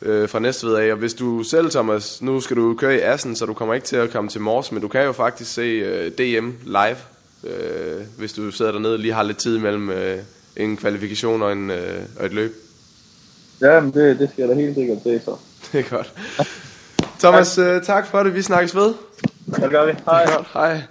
øh, fra Næstved af. Og hvis du selv, Thomas, nu skal du køre i Assen, så du kommer ikke til at komme til Mors, men du kan jo faktisk se øh, DM live, øh, hvis du sidder dernede og lige har lidt tid mellem øh, en kvalifikation og, en, øh, og et løb. Ja, men det, det skal jeg da helt sikkert se så. [LAUGHS] Det er godt. Thomas, øh, tak for det. Vi snakkes ved. Det gør vi. Hej. Godt, hej.